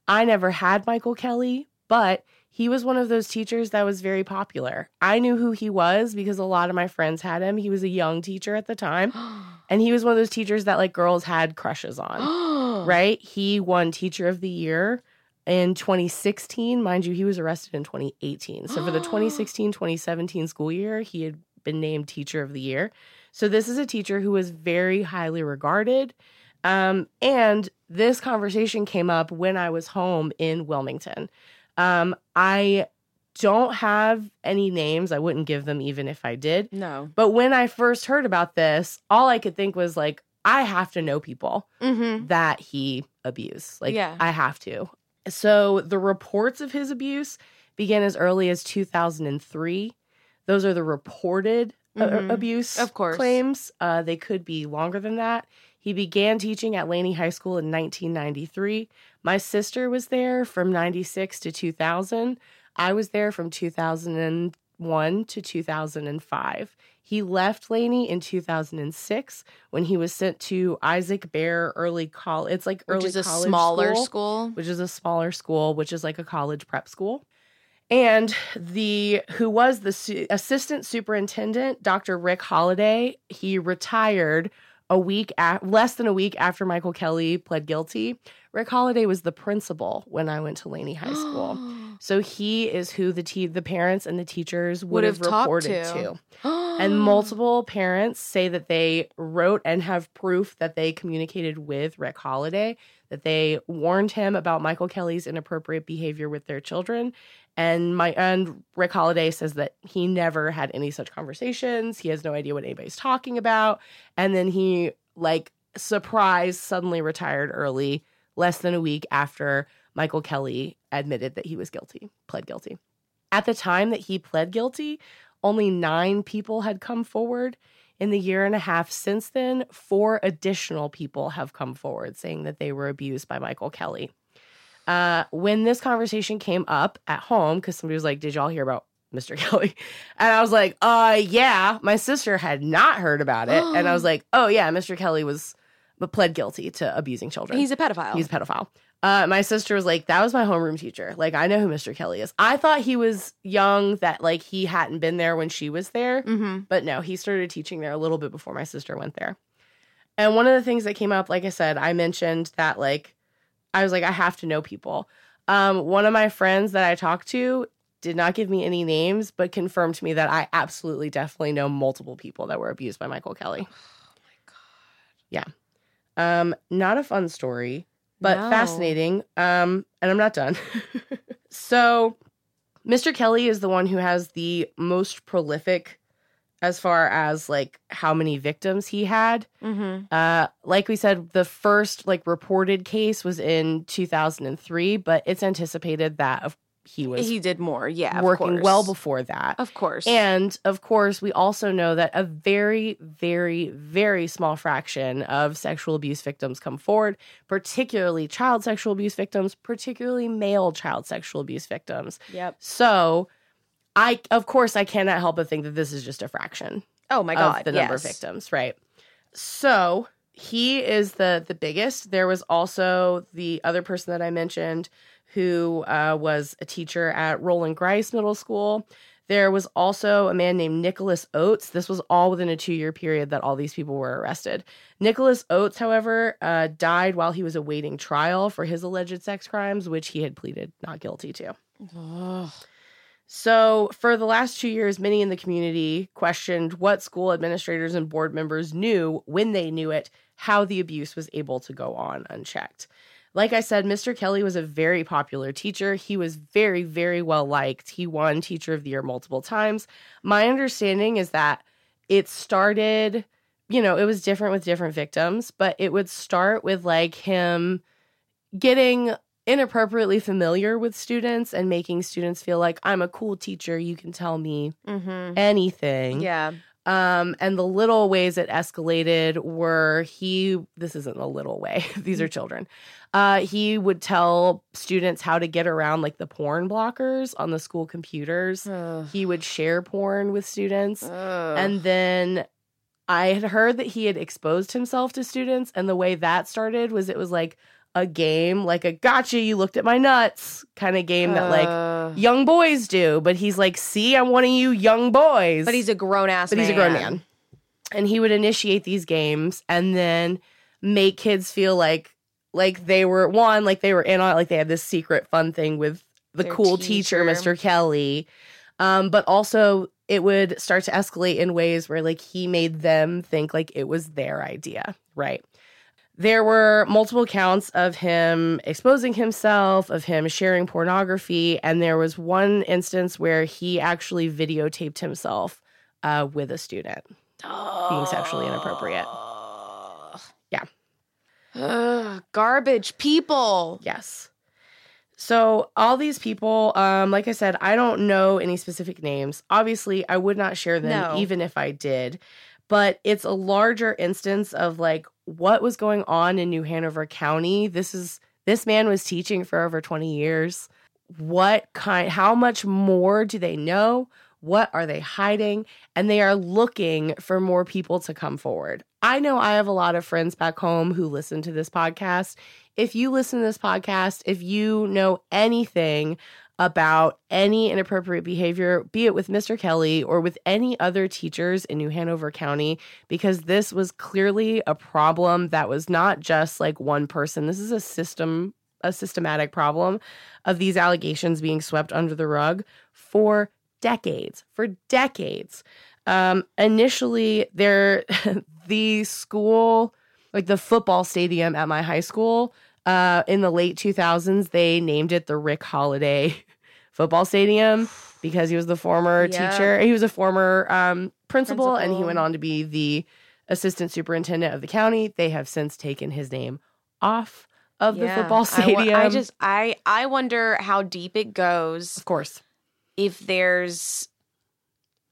Speaker 1: I never had Michael Kelly, but he was one of those teachers that was very popular. I knew who he was because a lot of my friends had him. He was a young teacher at the time, and he was one of those teachers that like girls had crushes on, right? He won teacher of the year in 2016. Mind you, he was arrested in 2018. So for the 2016 2017 school year, he had been named teacher of the year. So this is a teacher who was very highly regarded. Um, and this conversation came up when I was home in Wilmington. Um, I don't have any names. I wouldn't give them even if I did.
Speaker 2: No.
Speaker 1: But when I first heard about this, all I could think was like, I have to know people
Speaker 2: Mm-hmm.
Speaker 1: that he abused. Like,
Speaker 2: Yeah.
Speaker 1: I have to. So the reports of his abuse began as early as 2003. Those are the reported uh,
Speaker 2: Mhm.
Speaker 1: abuse
Speaker 2: Of course.
Speaker 1: claims. Uh, they could be longer than that. He began teaching at Laney High School in 1993. My sister was there from 96 to 2000. I was there from 2001 to 2005. He left Laney in 2006 when he was sent to Isaac Bear Early College. It's like
Speaker 2: Which
Speaker 1: early
Speaker 2: is a smaller
Speaker 1: school
Speaker 2: school.
Speaker 1: which is a smaller school, which is like a college prep school. And the who was the su- assistant superintendent, Dr. Rick Holliday, he retired a week a- less than a week after Michael Kelly pled guilty, Rick Holliday was the principal when I went to Laney High School. so he is who the te- the parents and the teachers would,
Speaker 2: Would
Speaker 1: have,
Speaker 2: have
Speaker 1: reported
Speaker 2: to.
Speaker 1: to. And multiple parents say that they wrote and have proof that they communicated with Rick Holliday, that they warned him about Michael Kelly's inappropriate behavior with their children. And my and Rick Holliday says that he never had any such conversations. He has no idea what anybody's talking about. And then he like surprise suddenly retired early, less than a week after Michael Kelly admitted that he was guilty, pled guilty. At the time that he pled guilty, only nine people had come forward. In the year and a half since then, four additional people have come forward saying that they were abused by Michael Kelly. Uh, when this conversation came up at home, because somebody was like, Did y'all hear about Mr. Kelly? And I was like, Uh, yeah. My sister had not heard about it. and I was like, Oh, yeah, Mr. Kelly was but pled guilty to abusing children.
Speaker 2: He's a pedophile.
Speaker 1: He's a pedophile. Uh, my sister was like, that was my homeroom teacher. Like, I know who Mr. Kelly is. I thought he was young, that like he hadn't been there when she was there.
Speaker 2: mm-hmm.
Speaker 1: But no, he started teaching there a little bit before my sister went there. And one of the things that came up, like I said, I mentioned that like I was like, I have to know people. Um, one of my friends that I talked to did not give me any names, but confirmed to me that I absolutely definitely know multiple people that were abused by Michael Kelly. Um, not a fun story, but
Speaker 2: No.
Speaker 1: fascinating. Um, and I'm not done. so, Mr. Kelly is the one who has the most prolific as far as like how many victims he had.
Speaker 2: Mm-hmm.
Speaker 1: Uh, like we said, the first like reported case was in 2003, but it's anticipated that of- he was
Speaker 2: He did more. Yeah.
Speaker 1: working
Speaker 2: course.
Speaker 1: well before that.
Speaker 2: Of course.
Speaker 1: And of course, we also know that a very, very, very small fraction of sexual abuse victims come forward, particularly child sexual abuse victims, particularly male child sexual abuse victims.
Speaker 2: Yep.
Speaker 1: So, I, of course, I cannot help but think that this is just a fraction
Speaker 2: Oh my god.
Speaker 1: of the number of victims, right? So he is the the biggest. There was also the other person that I mentioned who uh, was a teacher at Roland Grice Middle School. There was also a man named Nicholas Oates. This was all within a two year period that all these people were arrested. Nicholas Oates, however, uh, died while he was awaiting trial for his alleged sex crimes, which he had pleaded not guilty to. So, for the last two years, many in the community questioned what school administrators and board members knew when they knew it, how the abuse was able to go on unchecked. Like I said, Mr. Kelly was a very popular teacher. He was very, very well liked. He won Teacher of the Year multiple times. My understanding is that it started, you know, it was different with different victims, but it would start with like him getting inappropriately familiar with students and making students feel like I'm a cool teacher, you can tell me
Speaker 2: Mm-hmm.
Speaker 1: anything.
Speaker 2: Yeah.
Speaker 1: Um, and the little ways it escalated were he, this isn't a little way, these are children. Uh, he would tell students how to get around like the porn blockers on the school computers.
Speaker 2: Ugh.
Speaker 1: He would share porn with students.
Speaker 2: Ugh.
Speaker 1: And then I had heard that he had exposed himself to students. And the way that started was it was like a game, like a gotcha, you looked at my nuts kind of game that like young boys do. But he's like, see, I'm one of you young boys.
Speaker 2: but he's a grown ass.
Speaker 1: but he's a grown man. And he would initiate these games and then make kids feel like like they were one, like they were in on it, like they had this secret fun thing with the
Speaker 2: Their
Speaker 1: cool teacher,
Speaker 2: teacher.
Speaker 1: Mr. Kelly. Um, but also it would start to escalate in ways where like he made them think like it was their idea, right? There were multiple counts of him exposing himself, of him sharing pornography, and there was one instance where he actually videotaped himself uh, with a student. being sexually inappropriate. Yeah.
Speaker 2: Ugh, garbage people.
Speaker 1: Yes. So all these people, um, like I said, I don't know any specific names. Obviously, I would not share them
Speaker 2: No.
Speaker 1: even if I did. But it's a larger instance of like what was going on in New Hanover County. This is this man was teaching for over 20 years. What kind how much more do they know? What are they hiding? And they are looking for more people to come forward. I know I have a lot of friends back home who listen to this podcast if you listen to this podcast, if you know anything about any inappropriate behavior, be it with Mr. Kelly or with any other teachers in New Hanover County, because this was clearly a problem that was not just like one person. This is a system, a systematic problem of these allegations being swept under the rug for decades, for decades. Um, initially, there, the school, like the football stadium at my high school, uh, in the late 2000s, they named it the Rick Holliday Football Stadium because he was the former
Speaker 2: Yeah.
Speaker 1: teacher. He was a former um, principal, and he went on to be the assistant superintendent of the county. They have since taken his name off of the
Speaker 2: Yeah.
Speaker 1: football
Speaker 2: I
Speaker 1: stadium.
Speaker 2: I, just I I wonder how deep it goes
Speaker 1: of course.
Speaker 2: if there's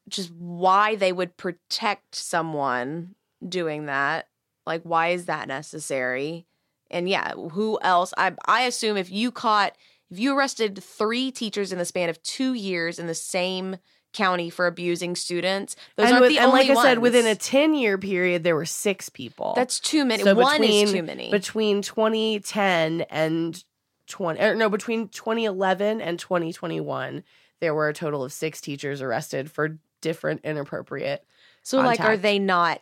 Speaker 2: just why they would protect someone doing that. Like why is that necessary? And yeah, who else? I I assume if you caught if you arrested 3 teachers in the span of 2 years in the same county for abusing students, those
Speaker 1: and
Speaker 2: aren't
Speaker 1: with-
Speaker 2: the
Speaker 1: and
Speaker 2: only
Speaker 1: like I said, within a 10 year period, there were six people.
Speaker 2: That's too many.
Speaker 1: So
Speaker 2: One
Speaker 1: between-
Speaker 2: is too many.
Speaker 1: between 2010 and 20 or no between 2011 and 2021 there were a total of six teachers arrested for different inappropriate
Speaker 2: So, like, are they not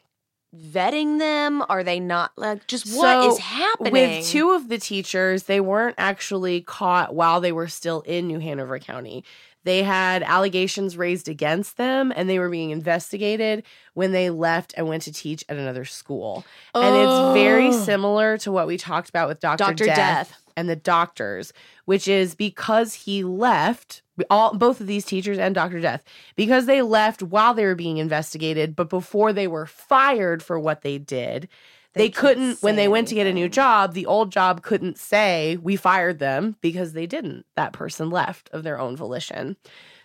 Speaker 2: vetting them? Are they not like just what
Speaker 1: So,
Speaker 2: is happening
Speaker 1: with two of the teachers they weren't actually caught while they were still in new hanover county they had allegations raised against them and they were being investigated when they left and went to teach at another school and it's very
Speaker 2: Oh.
Speaker 1: similar to what we talked about with dr,
Speaker 2: Dr.
Speaker 1: death,
Speaker 2: Death.
Speaker 1: and the doctors which is because he left all both of these teachers and dr death because they left while they were being investigated but before they were fired for what they did they,
Speaker 2: They
Speaker 1: couldn't when they went to get a new job the old job couldn't say we fired them because they didn't that person left of their own volition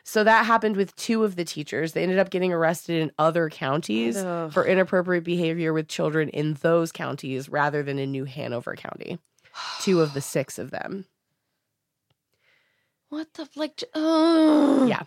Speaker 1: so that happened with two of the teachers they ended up getting arrested in other counties
Speaker 2: Ugh.
Speaker 1: for inappropriate behavior with children in those counties rather than in new hanover county two of the six of them
Speaker 2: what the like? Oh,
Speaker 1: Yeah.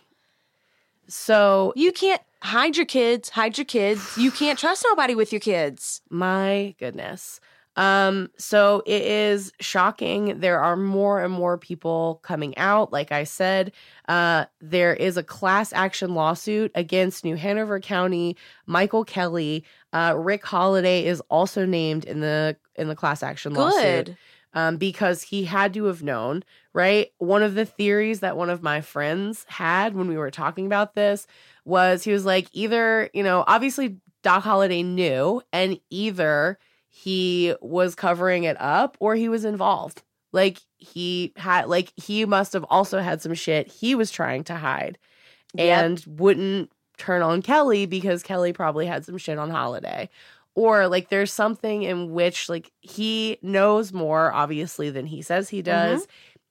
Speaker 1: so
Speaker 2: You can't hide your kids. Hide your kids. You can't trust nobody with your kids.
Speaker 1: My goodness. Um, so it is shocking. There are more and more people coming out. Like I said, uh, there is a class action lawsuit against New Hanover County, Michael Kelly. Uh, Rick Holliday is also named in the in the class action lawsuit
Speaker 2: Good.
Speaker 1: um, because he had to have known, right? One of the theories that one of my friends had when we were talking about this was he was like, either, you know, obviously Doc Holliday knew, and either he was covering it up or he was involved. Like he had, like, he must have also had some shit he was trying to hide
Speaker 2: Yep.
Speaker 1: and wouldn't turn on Kelly because Kelly probably had some shit on Holliday. Or like there's something in which like he knows more obviously than he says he mm-hmm. does.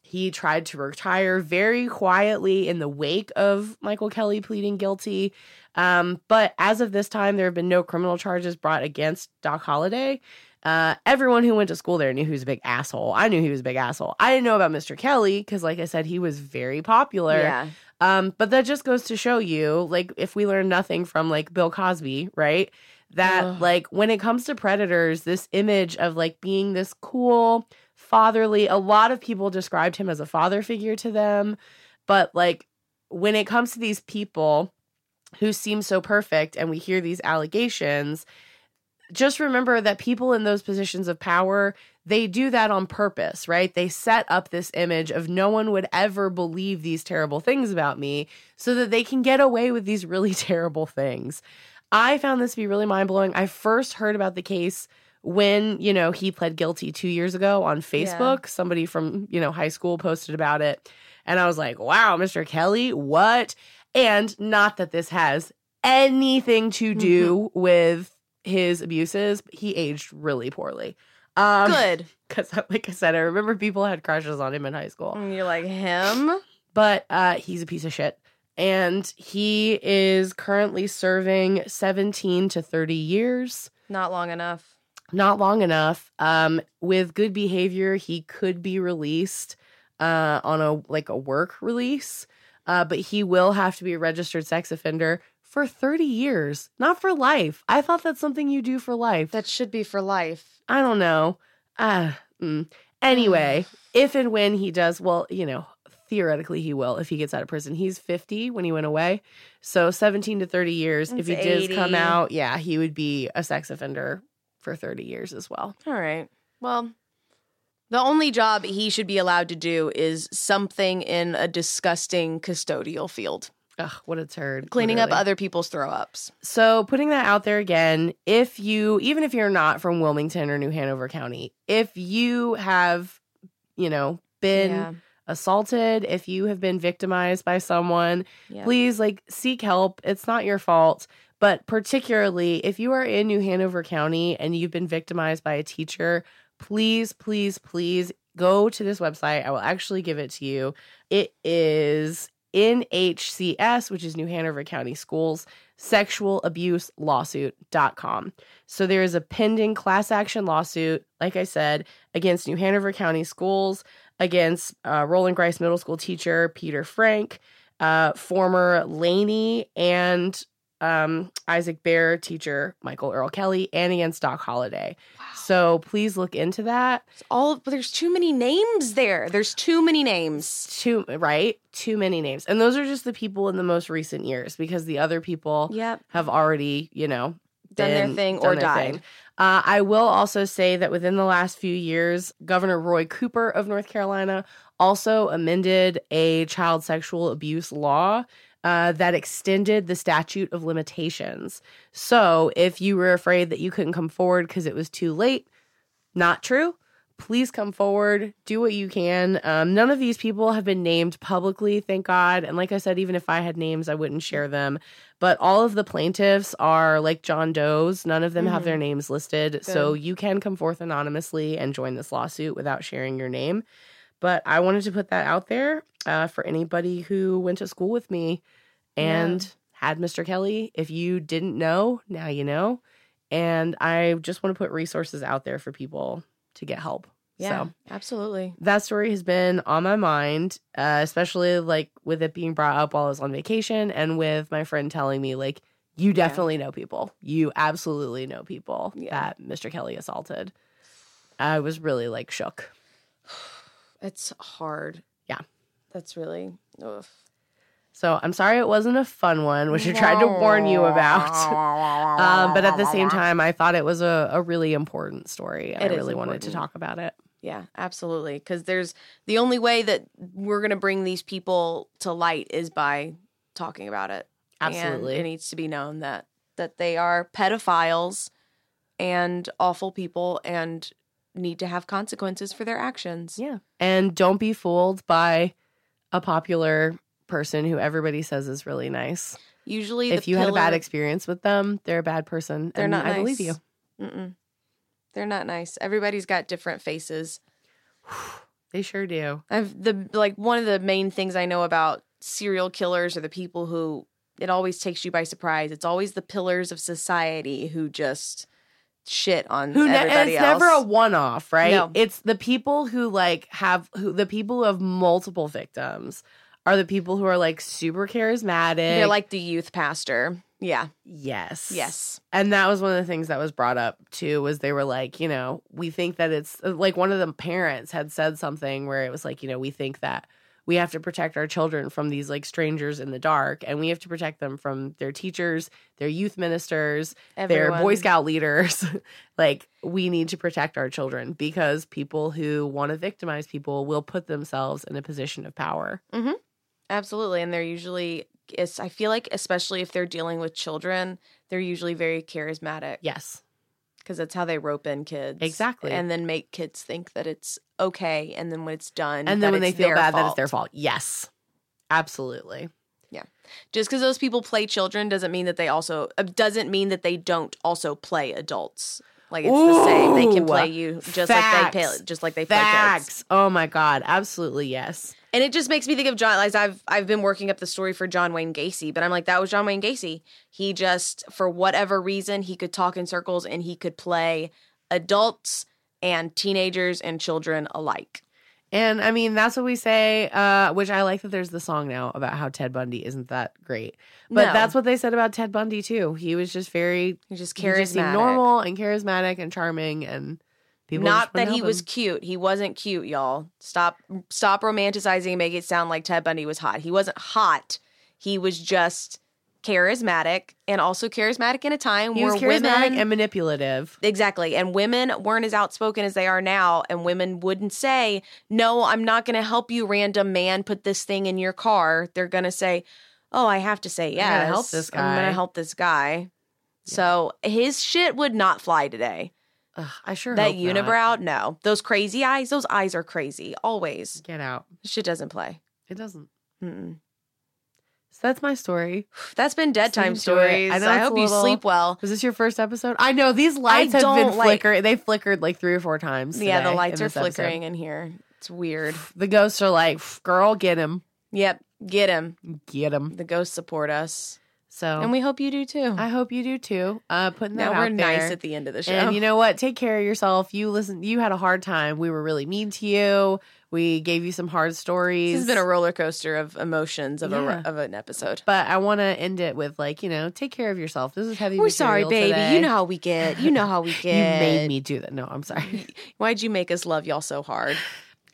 Speaker 1: He tried to retire very quietly in the wake of Michael Kelly pleading guilty. Um, but as of this time, there have been no criminal charges brought against Doc Holliday. Uh, everyone who went to school there knew he was a big asshole. I knew he was a big asshole. I didn't know about Mr. Kelly because, like I said, he was very popular.
Speaker 2: Yeah.
Speaker 1: Um, but that just goes to show you, like, if we learn nothing from like Bill Cosby, right? That
Speaker 2: Ugh.
Speaker 1: like when it comes to predators, this image of like being this cool, fatherly, a lot of people described him as a father figure to them. But like when it comes to these people who seem so perfect and we hear these allegations, just remember that people in those positions of power they do that on purpose, right? They set up this image of no one would ever believe these terrible things about me so that they can get away with these really terrible things. I found this to be really mind blowing. I first heard about the case when, you know, he pled guilty two years ago on Facebook. Somebody from, you know, high school posted about it. And I was like, wow, Mr. Kelly, what? And not that this has anything to do with his abuses, but he aged really poorly. Um,
Speaker 2: Good.
Speaker 1: because like i said i remember people had crushes on him in high school
Speaker 2: And you're like him.
Speaker 1: but uh he's a piece of shit and he is currently serving 17 to 30 years
Speaker 2: Not long enough.
Speaker 1: Not long enough um with good behavior he could be released uh on a like a work release uh but he will have to be a registered sex offender for 30 years not for life i thought that's something you do for life
Speaker 2: That should be for life.
Speaker 1: I don't know. Uh, mm. Anyway, if and when he does, well, you know, theoretically he will if he gets out of prison. He's 50 when he went away. So 17 to 30 years. if he
Speaker 2: That's
Speaker 1: does come out, yeah, he would be a sex offender for 30 years as well.
Speaker 2: All right. Well, the only job he should be allowed to do is something in a disgusting custodial field,
Speaker 1: Ugh, what a turd.
Speaker 2: cleaning up other people's throw ups.
Speaker 1: So putting that out there again, if you even if you're not from Wilmington or New Hanover County, if you have, you know, been
Speaker 2: yeah.
Speaker 1: assaulted, if you have been victimized by someone,
Speaker 2: Yeah.
Speaker 1: please like seek help. It's not your fault. But particularly if you are in New Hanover County and you've been victimized by a teacher, please, please, please go to this website. I will actually give it to you. It is NHCS, which is New Hanover County Schools, sexual abuse lawsuit.com. So there is a pending class action lawsuit, like I said, against New Hanover County Schools, against uh, Roland Grice Middle School teacher Peter Frank, uh, former Laney and um, Isaac Bear teacher Michael Earl Kelly, and against Doc Holliday. So please look into that.
Speaker 2: It's all but there's too many names there. There's too many names.
Speaker 1: Too right, too many names, and those are just the people in the most recent years because the other people
Speaker 2: Yep.
Speaker 1: have already, you know,
Speaker 2: Done their thing
Speaker 1: done
Speaker 2: or
Speaker 1: their
Speaker 2: died.
Speaker 1: thing. Uh, I will also say that within the last few years, Governor Roy Cooper of North Carolina also amended a child sexual abuse law uh, that extended the statute of limitations. So if you were afraid that you couldn't come forward because it was too late, not true. Please come forward, do what you can. Um, none of these people have been named publicly, thank God. And like I said, even if I had names, I wouldn't share them. But all of the plaintiffs are like John Doe's. None of them have
Speaker 2: Mhm.
Speaker 1: their names listed. So you can come forth anonymously and join this lawsuit without sharing your name. But I wanted to put that out there uh, for anybody who went to school with me and had Mr. Kelly. If you didn't know, now you know. And I just want to put resources out there for people to get help.
Speaker 2: Yeah.
Speaker 1: So
Speaker 2: absolutely.
Speaker 1: that story has been on my mind, uh, especially like with it being brought up while I was on vacation and with my friend telling me, like, you definitely know people. You absolutely know people
Speaker 2: Yeah.
Speaker 1: that Mr. Kelly assaulted. I was really like shook.
Speaker 2: It's hard.
Speaker 1: Yeah.
Speaker 2: That's really ugh.
Speaker 1: So I'm sorry it wasn't a fun one, which I tried to warn you about. um, but at the same time, I thought it was a, a really important story. I really wanted to talk about it.
Speaker 2: Yeah, absolutely. Because there's the only way that we're going to bring these people to light is by talking about it.
Speaker 1: Absolutely.
Speaker 2: And it needs to be known that that they are pedophiles and awful people and need to have consequences for their actions.
Speaker 1: Yeah. And don't be fooled by a popular person who everybody says is really nice.
Speaker 2: Usually,
Speaker 1: If you had a bad experience with them, they're a bad person.
Speaker 2: they're
Speaker 1: and
Speaker 2: not.
Speaker 1: I
Speaker 2: nice.
Speaker 1: believe you.
Speaker 2: Mm-mm. They're not nice. Everybody's got different faces.
Speaker 1: They sure do.
Speaker 2: I've the like one of the main things I know about serial killers are the people who it always takes you by surprise. It's always the pillars of society who just shit on
Speaker 1: Who ne-
Speaker 2: everybody
Speaker 1: it's
Speaker 2: else.
Speaker 1: never a one off, right?
Speaker 2: No.
Speaker 1: It's the people who like have who the people who have multiple victims are the people who are like super charismatic.
Speaker 2: They're like the youth pastor. Yeah.
Speaker 1: yes.
Speaker 2: Yes.
Speaker 1: And that was one of the things that was brought up too was they were like, you know, we think that it's like one of the parents had said something where it was like, you know, we think that we have to protect our children from these like strangers in the dark and we have to protect them from their teachers, their youth ministers, their boy scout leaders. like we need to protect our children because people who want to victimize people will put themselves in a position of power. Mm-hmm.
Speaker 2: Absolutely. And they're usually it's I feel like especially if they're dealing with children, they're usually very charismatic
Speaker 1: Yes.
Speaker 2: Because that's how they rope in kids.
Speaker 1: Exactly.
Speaker 2: And then make kids think that it's okay and then when it's done
Speaker 1: And then when they feel bad that it's their fault. Yes. Absolutely.
Speaker 2: Yeah, just because those people play children doesn't mean that they also uh, doesn't mean that they don't also play adults. Like it's the same. They can play you just like they play just like they play kids.
Speaker 1: Oh my god, absolutely yes.
Speaker 2: And it just makes me think of John. Like I've I've been working up the story for John Wayne Gacy, but I'm like that was John Wayne Gacy. He just for whatever reason he could talk in circles and he could play adults and teenagers and children alike.
Speaker 1: And I mean that's what we say, uh, which I like that there's the song now about how Ted Bundy isn't that great. But
Speaker 2: No.
Speaker 1: that's what they said about Ted Bundy too. He was just very
Speaker 2: He's just
Speaker 1: he just
Speaker 2: charismatic.
Speaker 1: normal and charismatic and charming and People
Speaker 2: Not that he
Speaker 1: help
Speaker 2: was cute. He wasn't cute, y'all. Stop stop romanticizing and make it sound like Ted Bundy was hot. He wasn't hot. He was just charismatic and also charismatic in a time
Speaker 1: He
Speaker 2: where women
Speaker 1: and manipulative.
Speaker 2: Exactly. And women weren't as outspoken as they are now. And women wouldn't say, No, I'm not going to help you, random man, put this thing in your car. They're going to say, Oh, I have to say yes.
Speaker 1: gotta help this
Speaker 2: I'm going to help this guy. So his shit would not fly today.
Speaker 1: Ugh, I sure
Speaker 2: that
Speaker 1: hope not.
Speaker 2: unibrow, no. Those crazy eyes, those eyes are crazy. Always.
Speaker 1: Get out.
Speaker 2: Shit doesn't play.
Speaker 1: It doesn't.
Speaker 2: Mm-mm.
Speaker 1: So that's my story.
Speaker 2: That's been dead time
Speaker 1: to
Speaker 2: stories.
Speaker 1: I
Speaker 2: I, hope
Speaker 1: a
Speaker 2: you sleep well.
Speaker 1: Was this your first episode? I know these lights have been
Speaker 2: like-
Speaker 1: flickering. They flickered like three or four times.
Speaker 2: Yeah, the lights are
Speaker 1: this episode.
Speaker 2: flickering in here. It's weird.
Speaker 1: The ghosts are like, "Girl, get him,
Speaker 2: Yep. Get him.
Speaker 1: get him."
Speaker 2: The ghosts support us.
Speaker 1: So,
Speaker 2: And we hope you do too.
Speaker 1: I hope you do too. Uh, putting that
Speaker 2: now
Speaker 1: out
Speaker 2: we're nice at the end of the show.
Speaker 1: And you know what? Take care of yourself. You listen. You had a hard time. We were really mean to you. We gave you some hard stories.
Speaker 2: this has been a roller coaster of emotions of
Speaker 1: Yeah.
Speaker 2: a of an episode.
Speaker 1: But I want to end it with like you know, take care of yourself. This is heavy.
Speaker 2: We're sorry, baby.
Speaker 1: today.
Speaker 2: You know how we get. You know how we get.
Speaker 1: you made me do that. No, I'm sorry.
Speaker 2: Why'd you make us love y'all so hard?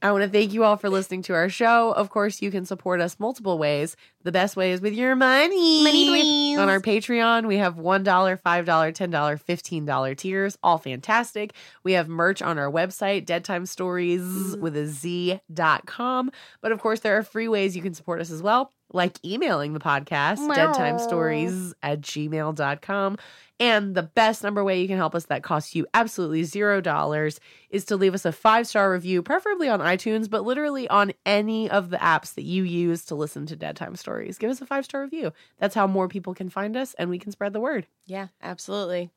Speaker 1: I want to thank you all for listening to our show. Of course, you can support us multiple ways. The best way is with your money.
Speaker 2: Money, please.
Speaker 1: On our Patreon, we have $1, $5, $10, $15 tiers, all fantastic. We have merch on our website, Dead Time Stories mm. with a Z dot com. But of course, there are free ways you can support us as well, like emailing the podcast, deadtimestories at gmail.com. And the best number way you can help us that costs you absolutely zero dollars is to leave us a five star review, preferably on iTunes, but literally on any of the apps that you use to listen to Dead Time Stories. Give us a five star review. That's how more people can find us and we can spread the word.
Speaker 2: Yeah, absolutely.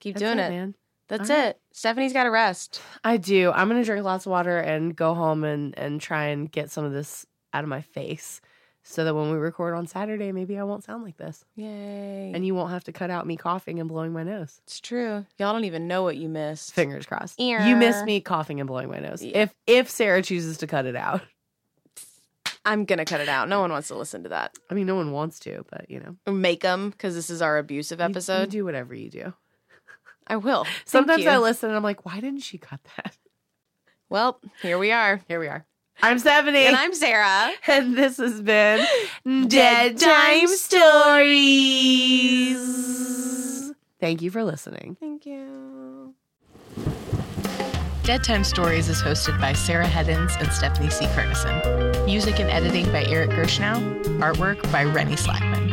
Speaker 2: Keep
Speaker 1: That's
Speaker 2: doing it.
Speaker 1: man.
Speaker 2: That's
Speaker 1: All right.
Speaker 2: it. Stephanie's got to rest.
Speaker 1: I do. I'm gonna drink lots of water and go home and and try and get some of this out of my face, so that when we record on Saturday, maybe I won't sound like this,
Speaker 2: Yay.
Speaker 1: and you won't have to cut out me coughing and blowing my nose.
Speaker 2: it's true. Y'all don't even know what you missed.
Speaker 1: Fingers crossed.
Speaker 2: Ear.
Speaker 1: You miss me coughing and blowing my nose.
Speaker 2: Yeah.
Speaker 1: If if Sarah chooses to cut it out,
Speaker 2: I'm going to cut it out. No one wants to listen to that.
Speaker 1: I mean, no one wants to, but you know,
Speaker 2: Make them because this is our abusive
Speaker 1: you-
Speaker 2: episode.
Speaker 1: You, do whatever you do.
Speaker 2: I will.
Speaker 1: Sometimes
Speaker 2: you.
Speaker 1: I listen and I'm like, why didn't she cut that?
Speaker 2: Well, here we are.
Speaker 1: Here we are. I'm Stephanie.
Speaker 2: And I'm Sarah.
Speaker 1: And this has been Dead Time Stories. Thank you for listening.
Speaker 2: Thank you.
Speaker 4: Dead Time Stories is hosted by Sarah Heddens and Stephanie C. Ferguson. Music and editing by Eric Gershnow. Artwork by Rennie Slackman.